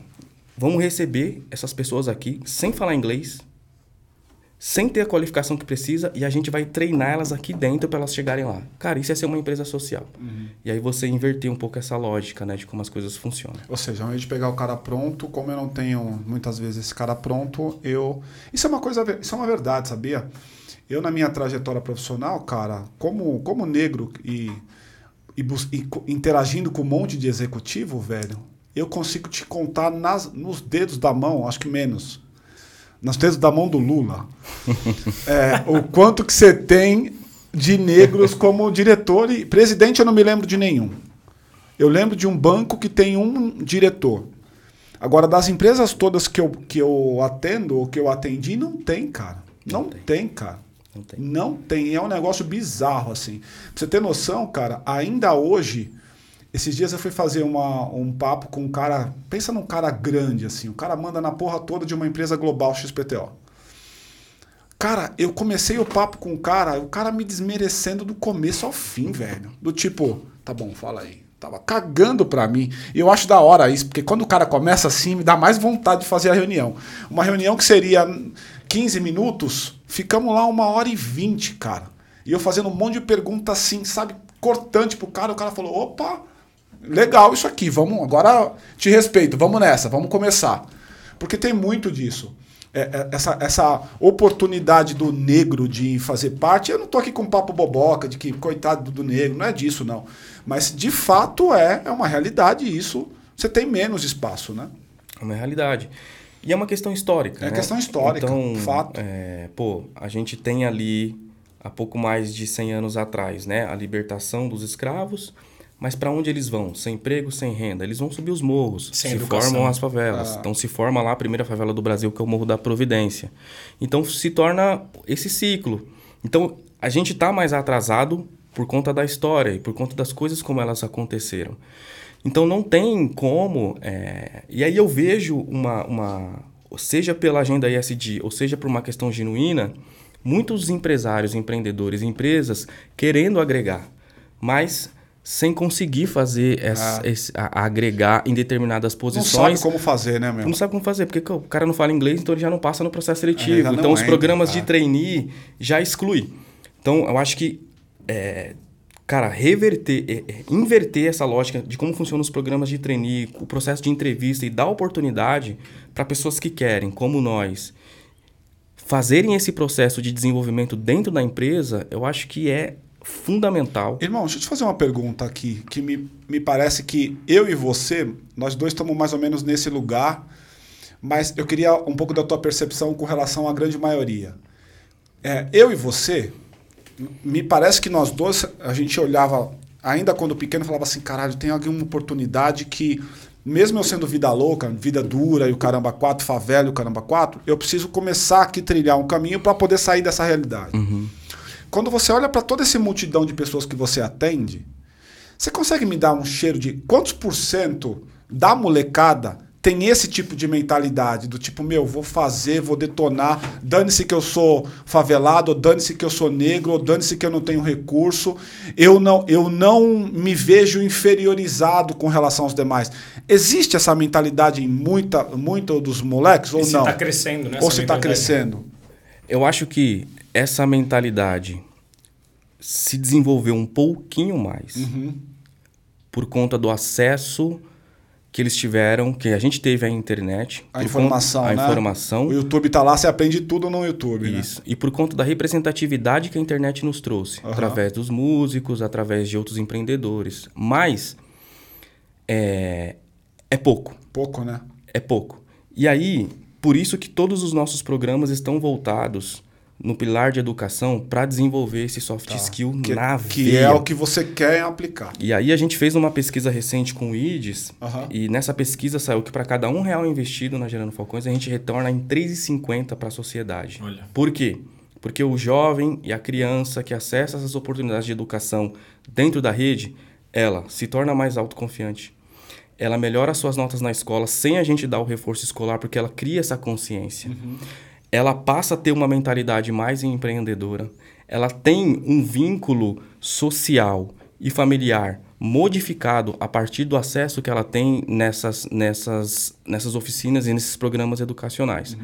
vamos receber essas pessoas aqui sem falar inglês, sem ter a qualificação que precisa, e a gente vai treinar elas aqui dentro para elas chegarem lá. Cara, isso é ser uma empresa social. E aí você inverter um pouco essa lógica, né, de como as coisas funcionam. Ou seja, ao invés de pegar o cara pronto, como eu não tenho muitas vezes esse cara pronto, eu. Isso é uma coisa, isso é uma verdade, sabia? Eu, na minha trajetória profissional, cara, como, como negro e, e, e interagindo com um monte de executivo, velho, eu consigo te contar nas, nos dedos da mão, acho que menos. Nos dedos da mão do Lula. É, o quanto que você tem de negros como diretor e presidente, eu não me lembro de nenhum. Eu lembro de um banco que tem um diretor. Agora, das empresas todas que eu, que eu atendo ou que eu atendi, não tem, cara. Não, Não tem. tem. cara. Não tem. Não tem. É um negócio bizarro, assim. Pra você ter noção, cara, ainda hoje, esses dias eu fui fazer uma, um papo com um cara. Pensa num cara grande, assim. O cara manda na porra toda de uma empresa global XPTO. Cara, eu comecei o papo com o cara, o cara me desmerecendo do começo ao fim, velho. Do tipo, tá bom, fala aí. Tava cagando pra mim. E eu acho da hora isso, porque quando o cara começa assim, me dá mais vontade de fazer a reunião. Uma reunião que seria 15 minutos, ficamos lá uma hora e vinte, cara. E eu fazendo um monte de pergunta assim, sabe, cortante pro cara. O cara falou: opa, legal isso aqui, vamos, agora te respeito, vamos nessa, vamos começar. Porque tem muito disso. É, é, essa, essa oportunidade do negro de fazer parte, eu não tô aqui com papo boboca de que coitado do negro, não é disso não. Mas de fato é, é uma realidade isso. Você tem menos espaço, né? É uma realidade. E é uma questão histórica. É né? questão histórica, então, fato. é, pô, a gente tem ali, há pouco mais de 100 anos atrás, né, a libertação dos escravos, Mas para onde eles vão? Sem emprego, sem renda? Eles vão subir os morros, Sem se educação. formam as favelas. Ah. Então se forma lá a primeira favela do Brasil, que é o Morro da Providência. Então se torna esse ciclo. Então a gente está mais atrasado por conta da história e por conta das coisas como elas aconteceram. Então não tem como. é, E aí eu vejo uma, uma. Seja pela agenda ISD, ou seja por uma questão genuína, muitos empresários, empreendedores, empresas querendo agregar, mas sem conseguir fazer essa, Ah. esse- a- agregar em determinadas Não posições. sabe como fazer, né, meu? Não sabe como fazer, porque o cara não fala inglês, então ele já não passa no processo É, seletivo. não então os entra, programas tá. de trainee já exclui. Então eu acho que, é, cara, reverter, é, é, inverter essa lógica de como funcionam os programas de trainee, o processo de entrevista e dar oportunidade para pessoas que querem, como nós, fazerem esse processo de desenvolvimento dentro da empresa, eu acho que é fundamental. Irmão, deixa eu te fazer uma pergunta aqui, que me, me parece que eu e você, nós dois estamos mais ou menos nesse lugar, mas eu queria um pouco da tua percepção com relação à grande maioria. É, eu e você, me parece que nós dois, a gente olhava, ainda quando pequeno, falava assim, caralho, tem alguma oportunidade que, mesmo eu sendo vida louca, vida dura e o caramba quatro, favela e o caramba quatro, eu preciso começar aqui a trilhar um caminho para poder sair dessa realidade. Quando você olha para toda essa multidão de pessoas que você atende, você consegue me dar um cheiro de quantos por cento da molecada tem esse tipo de mentalidade? Do tipo, meu, vou fazer, vou detonar, dane-se que eu sou favelado, dane-se que eu sou negro, ou dane-se que eu não tenho recurso, eu não, eu não me vejo inferiorizado com relação aos demais. Existe essa mentalidade em muita, muito dos moleques ou E se não? tá crescendo, né? ou se está crescendo? Eu acho que essa mentalidade se desenvolveu um pouquinho mais Uhum. por conta do acesso que eles tiveram, que a gente teve à internet. A informação, conta, né? A informação. O YouTube tá lá, você aprende tudo no YouTube, né? Isso. E por conta da representatividade que a internet nos trouxe, Aham. através dos músicos, através de outros empreendedores. Mas é, é pouco. Pouco, né? É pouco. E aí, por isso que todos os nossos programas estão voltados no pilar de educação para desenvolver esse soft skill Tá. Que, na que veia. é o que você quer aplicar. E aí a gente fez uma pesquisa recente com o IDES Aham. e nessa pesquisa saiu que para cada um real investido na Gerando Falcões a gente retorna em 3,50 para a sociedade. Olha. Por quê? Porque o jovem e a criança que acessa essas oportunidades de educação dentro da rede, ela se torna mais autoconfiante. Ela melhora suas notas na escola sem a gente dar o reforço escolar, porque ela cria essa consciência. Ela passa a ter uma mentalidade mais empreendedora. Ela tem um vínculo social e familiar modificado a partir do acesso que ela tem nessas, nessas, nessas oficinas e nesses programas educacionais.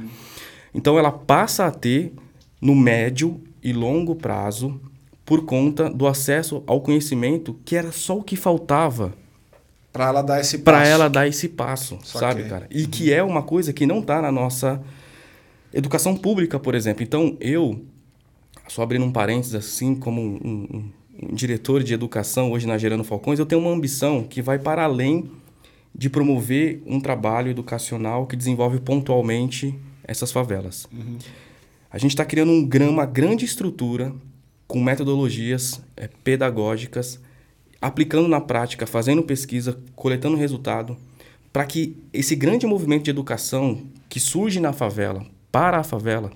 Então ela passa a ter no médio e longo prazo por conta do acesso ao conhecimento que era só o que faltava Pra ela dar esse passo. para ela dar esse passo, Saquei. sabe, cara? E que é uma coisa que não tá na nossa educação pública, por exemplo. Então, eu, só abrindo um parênteses assim, como um, um- um diretor de educação hoje na Gerando Falcões, eu tenho uma ambição que vai para além de promover um trabalho educacional que desenvolve pontualmente essas favelas. A gente está criando um, uma grande estrutura com metodologias eh, pedagógicas, aplicando na prática, fazendo pesquisa, coletando resultado, para que esse grande movimento de educação que surge na favela, para a favela,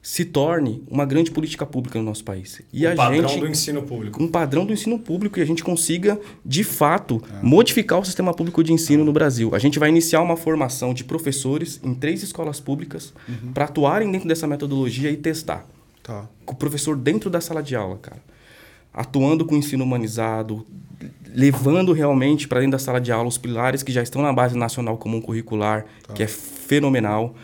se torne uma grande política pública no nosso país. E o a padrão gente do ensino público. um padrão do ensino público e a gente consiga, de fato, modificar o sistema público de ensino no Brasil. A gente vai iniciar uma formação de professores em três escolas públicas para atuarem dentro dessa metodologia e testar. Tá. Com o professor dentro da sala de aula, cara. Atuando com o ensino humanizado, levando realmente para dentro da sala de aula os pilares que já estão na base nacional comum curricular, que é fenomenal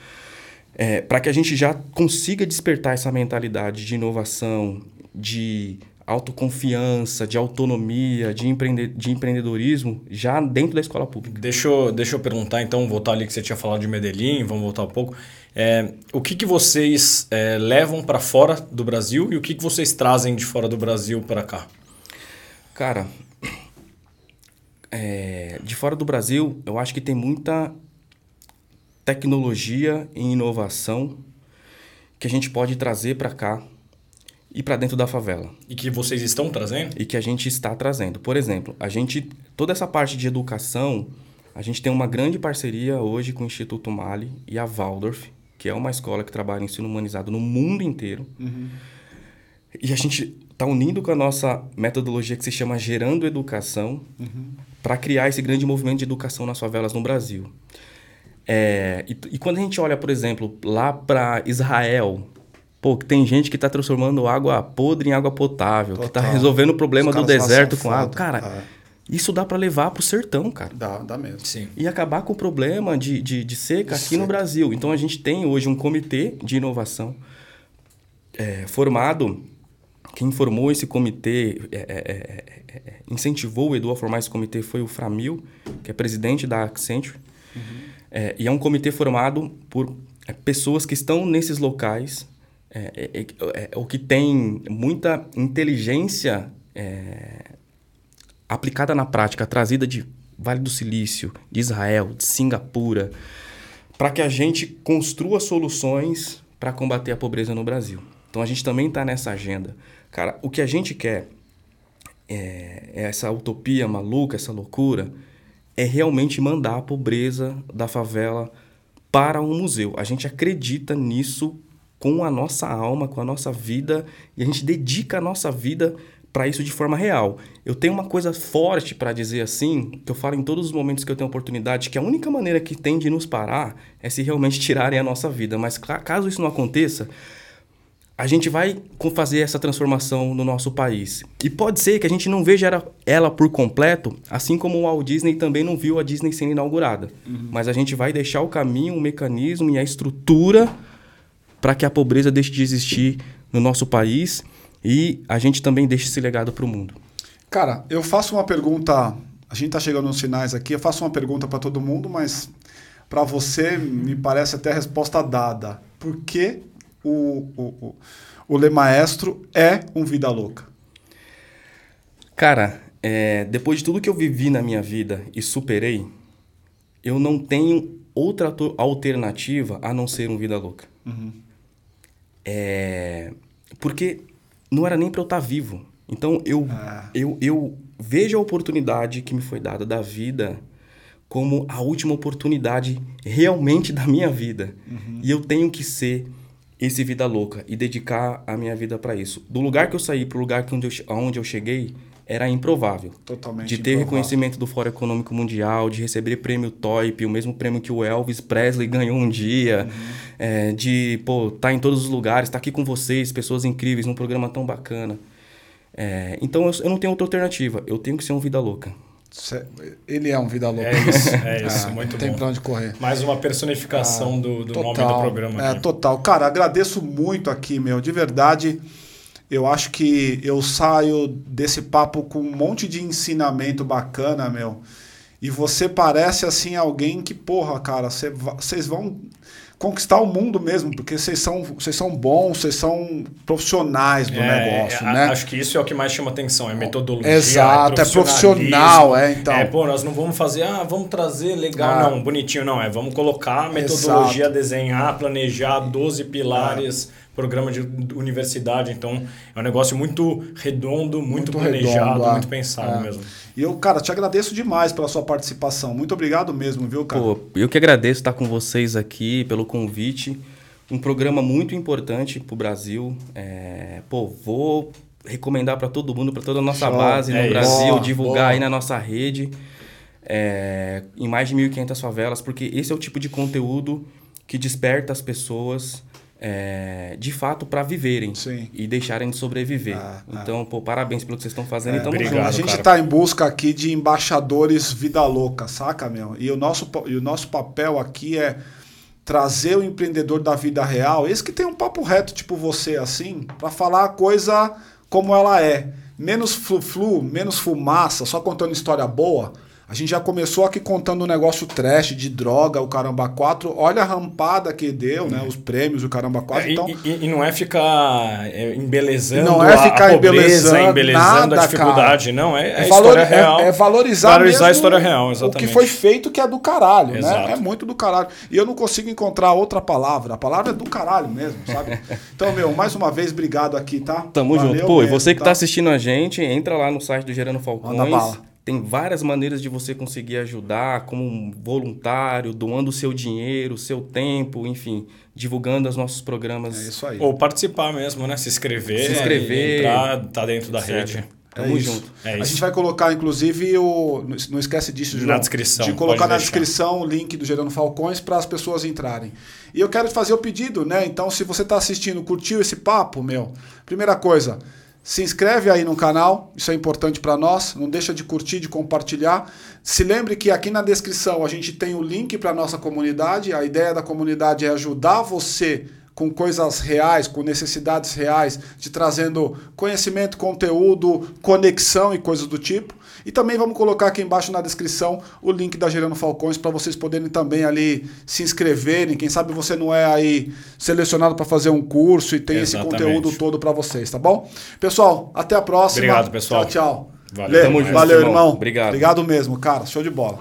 é, para que a gente já consiga despertar essa mentalidade de inovação, de autoconfiança, de autonomia, de, empreende de empreendedorismo já dentro da escola pública. Deixa eu, deixa eu perguntar, então, voltar ali que você tinha falado de Medellín, vamos voltar um pouco. É, o que, que vocês é, levam para fora do Brasil e o que, que vocês trazem de fora do Brasil para cá? Cara, é, de fora do Brasil, eu acho que tem muita tecnologia e inovação que a gente pode trazer para cá e para dentro da favela. E que vocês estão trazendo? E que a gente está trazendo. Por exemplo, a gente toda essa parte de educação, a gente tem uma grande parceria hoje com o Instituto Mali e a Waldorf, que é uma escola que trabalha em ensino humanizado no mundo inteiro. Uhum. E a gente está unindo com a nossa metodologia que se chama Gerando Educação uhum. para criar esse grande movimento de educação nas favelas no Brasil. É, e, e, quando a gente olha, por exemplo, lá para Israel, pô, tem gente que está transformando água podre em água potável, Total. que está resolvendo o problema do deserto com água. Cara, é. isso dá para levar para o sertão, cara. Dá, dá mesmo. Sim. E acabar com o problema de, de, de seca aqui no Brasil. Então a gente tem hoje um comitê de inovação é, formado quem formou esse comitê, é, é, é, incentivou o Edu a formar esse comitê foi o Framil, que é presidente da Accenture. Uhum. E é um comitê formado por pessoas que estão nesses locais, ou que tem muita inteligência aplicada na prática, trazida de Vale do Silício, de Israel, de Singapura, para que a gente construa soluções para combater a pobreza no Brasil. Então a gente também está nessa agenda. Cara, o que a gente quer é, é essa utopia maluca, essa loucura, é realmente mandar a pobreza da favela para um museu. A gente acredita nisso com a nossa alma, com a nossa vida, e a gente dedica a nossa vida para isso de forma real. Eu tenho uma coisa forte para dizer assim, que eu falo em todos os momentos que eu tenho oportunidade, que a única maneira que tem de nos parar é se realmente tirarem a nossa vida. Mas caso isso não aconteça, a gente vai fazer essa transformação no nosso país. E pode ser que a gente não veja ela por completo, assim como o Walt Disney também não viu a Disney sendo inaugurada. Uhum. Mas a gente vai deixar o caminho, o mecanismo e a estrutura para que a pobreza deixe de existir no nosso país e a gente também deixe esse legado para o mundo. Cara, eu faço uma pergunta. A gente está chegando nos finais aqui. Eu faço uma pergunta para todo mundo, mas para você me parece até a resposta dada. Por que o, o, o Le Maestro é um vida louca? Cara, é, depois de tudo que eu vivi na minha vida e superei, eu não tenho outra alternativa a não ser um vida louca. Uhum. É, porque não era nem para eu estar tá vivo. Então eu, ah. eu, eu vejo a oportunidade que me foi dada da vida como a última oportunidade realmente da minha vida. Uhum. E eu tenho que ser esse vida louca e dedicar a minha vida para isso. Do lugar que eu saí para o lugar que onde eu, onde eu cheguei, era improvável. Totalmente. De ter improvável. reconhecimento do Fórum Econômico Mundial, de receber prêmio TOIP, o mesmo prêmio que o Elvis Presley ganhou um dia, uhum. é, de pô, estar tá em todos os lugares, estar tá aqui com vocês, pessoas incríveis, num programa tão bacana. É, então eu, eu não tenho outra alternativa, eu tenho que ser um vida louca. Ele é um vida louca. É isso, é isso, ah, muito não tem bom. pra onde correr. Mais uma personificação ah, do, do total, nome do programa. É, total. Cara, agradeço muito aqui, meu. De verdade, eu acho que eu saio desse papo com um monte de ensinamento bacana, meu. E você parece, assim, alguém que, porra, cara, vocês vão conquistar o mundo mesmo, porque vocês são, vocês são bons, vocês são profissionais do é, negócio, é, né? Acho que isso é o que mais chama atenção, é metodologia. Exato, é profissional, é, então. É, pô, nós não vamos fazer, ah, vamos trazer legal, ah. não, bonitinho, não, é, vamos colocar metodologia, Exato. desenhar, planejar 12 pilares. É programa de universidade, então é um negócio muito redondo, muito, muito planejado, redondo, muito pensado é. mesmo. E eu, cara, te agradeço demais pela sua participação. Muito obrigado mesmo, viu, cara? Pô, eu que agradeço estar com vocês aqui, pelo convite. Um programa muito importante para o Brasil. É, pô, vou recomendar para todo mundo, para toda a nossa Show. base é no isso. Brasil, boa, divulgar boa. aí na nossa rede, é, em mais de 1.500 favelas, porque esse é o tipo de conteúdo que desperta as pessoas é, de fato para viverem Sim. e deixarem de sobreviver. Ah, ah. então, ah. pô, parabéns pelo que vocês estão fazendo. É, então, obrigado, a gente está em busca aqui de embaixadores vida louca, saca, meu? E o nosso, e o nosso papel aqui é trazer o empreendedor da vida real, esse que tem um papo reto tipo você assim, para falar a coisa como ela é, menos flu-flu, menos fumaça, só contando história boa. A gente já começou aqui contando um negócio trash de droga, o Caramba 4. Olha a rampada que deu, né? Os prêmios, o Caramba 4. É, então, e, e- e não é ficar é, embelezando Não é a- ficar a pobreza, embelezando embelezando nada, a dificuldade. Não, é, é, é, a valor- história real. é- é valorizar, Valorizar mesmo a história real, O exatamente. que foi feito que é do caralho, Exato. né? É muito do caralho. E eu não consigo encontrar outra palavra. A palavra é do caralho mesmo, sabe? Então, meu, mais uma vez, obrigado aqui, tá? Tamo Valeu junto. Pô, e mesmo, você que tá assistindo a gente, entra lá no site do Gerando Falcões. Manda bala. Tem várias maneiras de você conseguir ajudar, como um voluntário, doando o seu dinheiro, o seu tempo, enfim, divulgando os nossos programas. É isso aí. Ou participar mesmo, né? Se inscrever. Se inscrever. e Entrar, tá dentro da Certo. rede. Tamo É isso. junto. É a gente vai colocar, inclusive, o. Não esquece disso, João. Na descrição, De colocar na deixar. descrição o link do Gerando Falcões para as pessoas entrarem. E eu quero fazer o pedido, né? Então, se você está assistindo, curtiu esse papo, meu, primeira coisa. Se inscreve aí no canal, isso é importante para nós. Não deixa de curtir, de compartilhar. Se lembre que aqui na descrição a gente tem o link para nossa comunidade. A ideia da comunidade é ajudar você com coisas reais, com necessidades reais, te trazendo conhecimento, conteúdo, conexão e coisas do tipo. E também vamos colocar aqui embaixo na descrição o link da Gerando Falcões para vocês poderem também ali se inscreverem. Quem sabe você não é aí selecionado para fazer um curso e tem Exatamente. esse conteúdo todo para vocês, tá bom? Pessoal, até a próxima. Obrigado, pessoal. Tchau, tchau. Valeu. Lê, Tamo junto, Valeu, irmão. irmão. Obrigado. Obrigado mesmo, cara. Show de bola.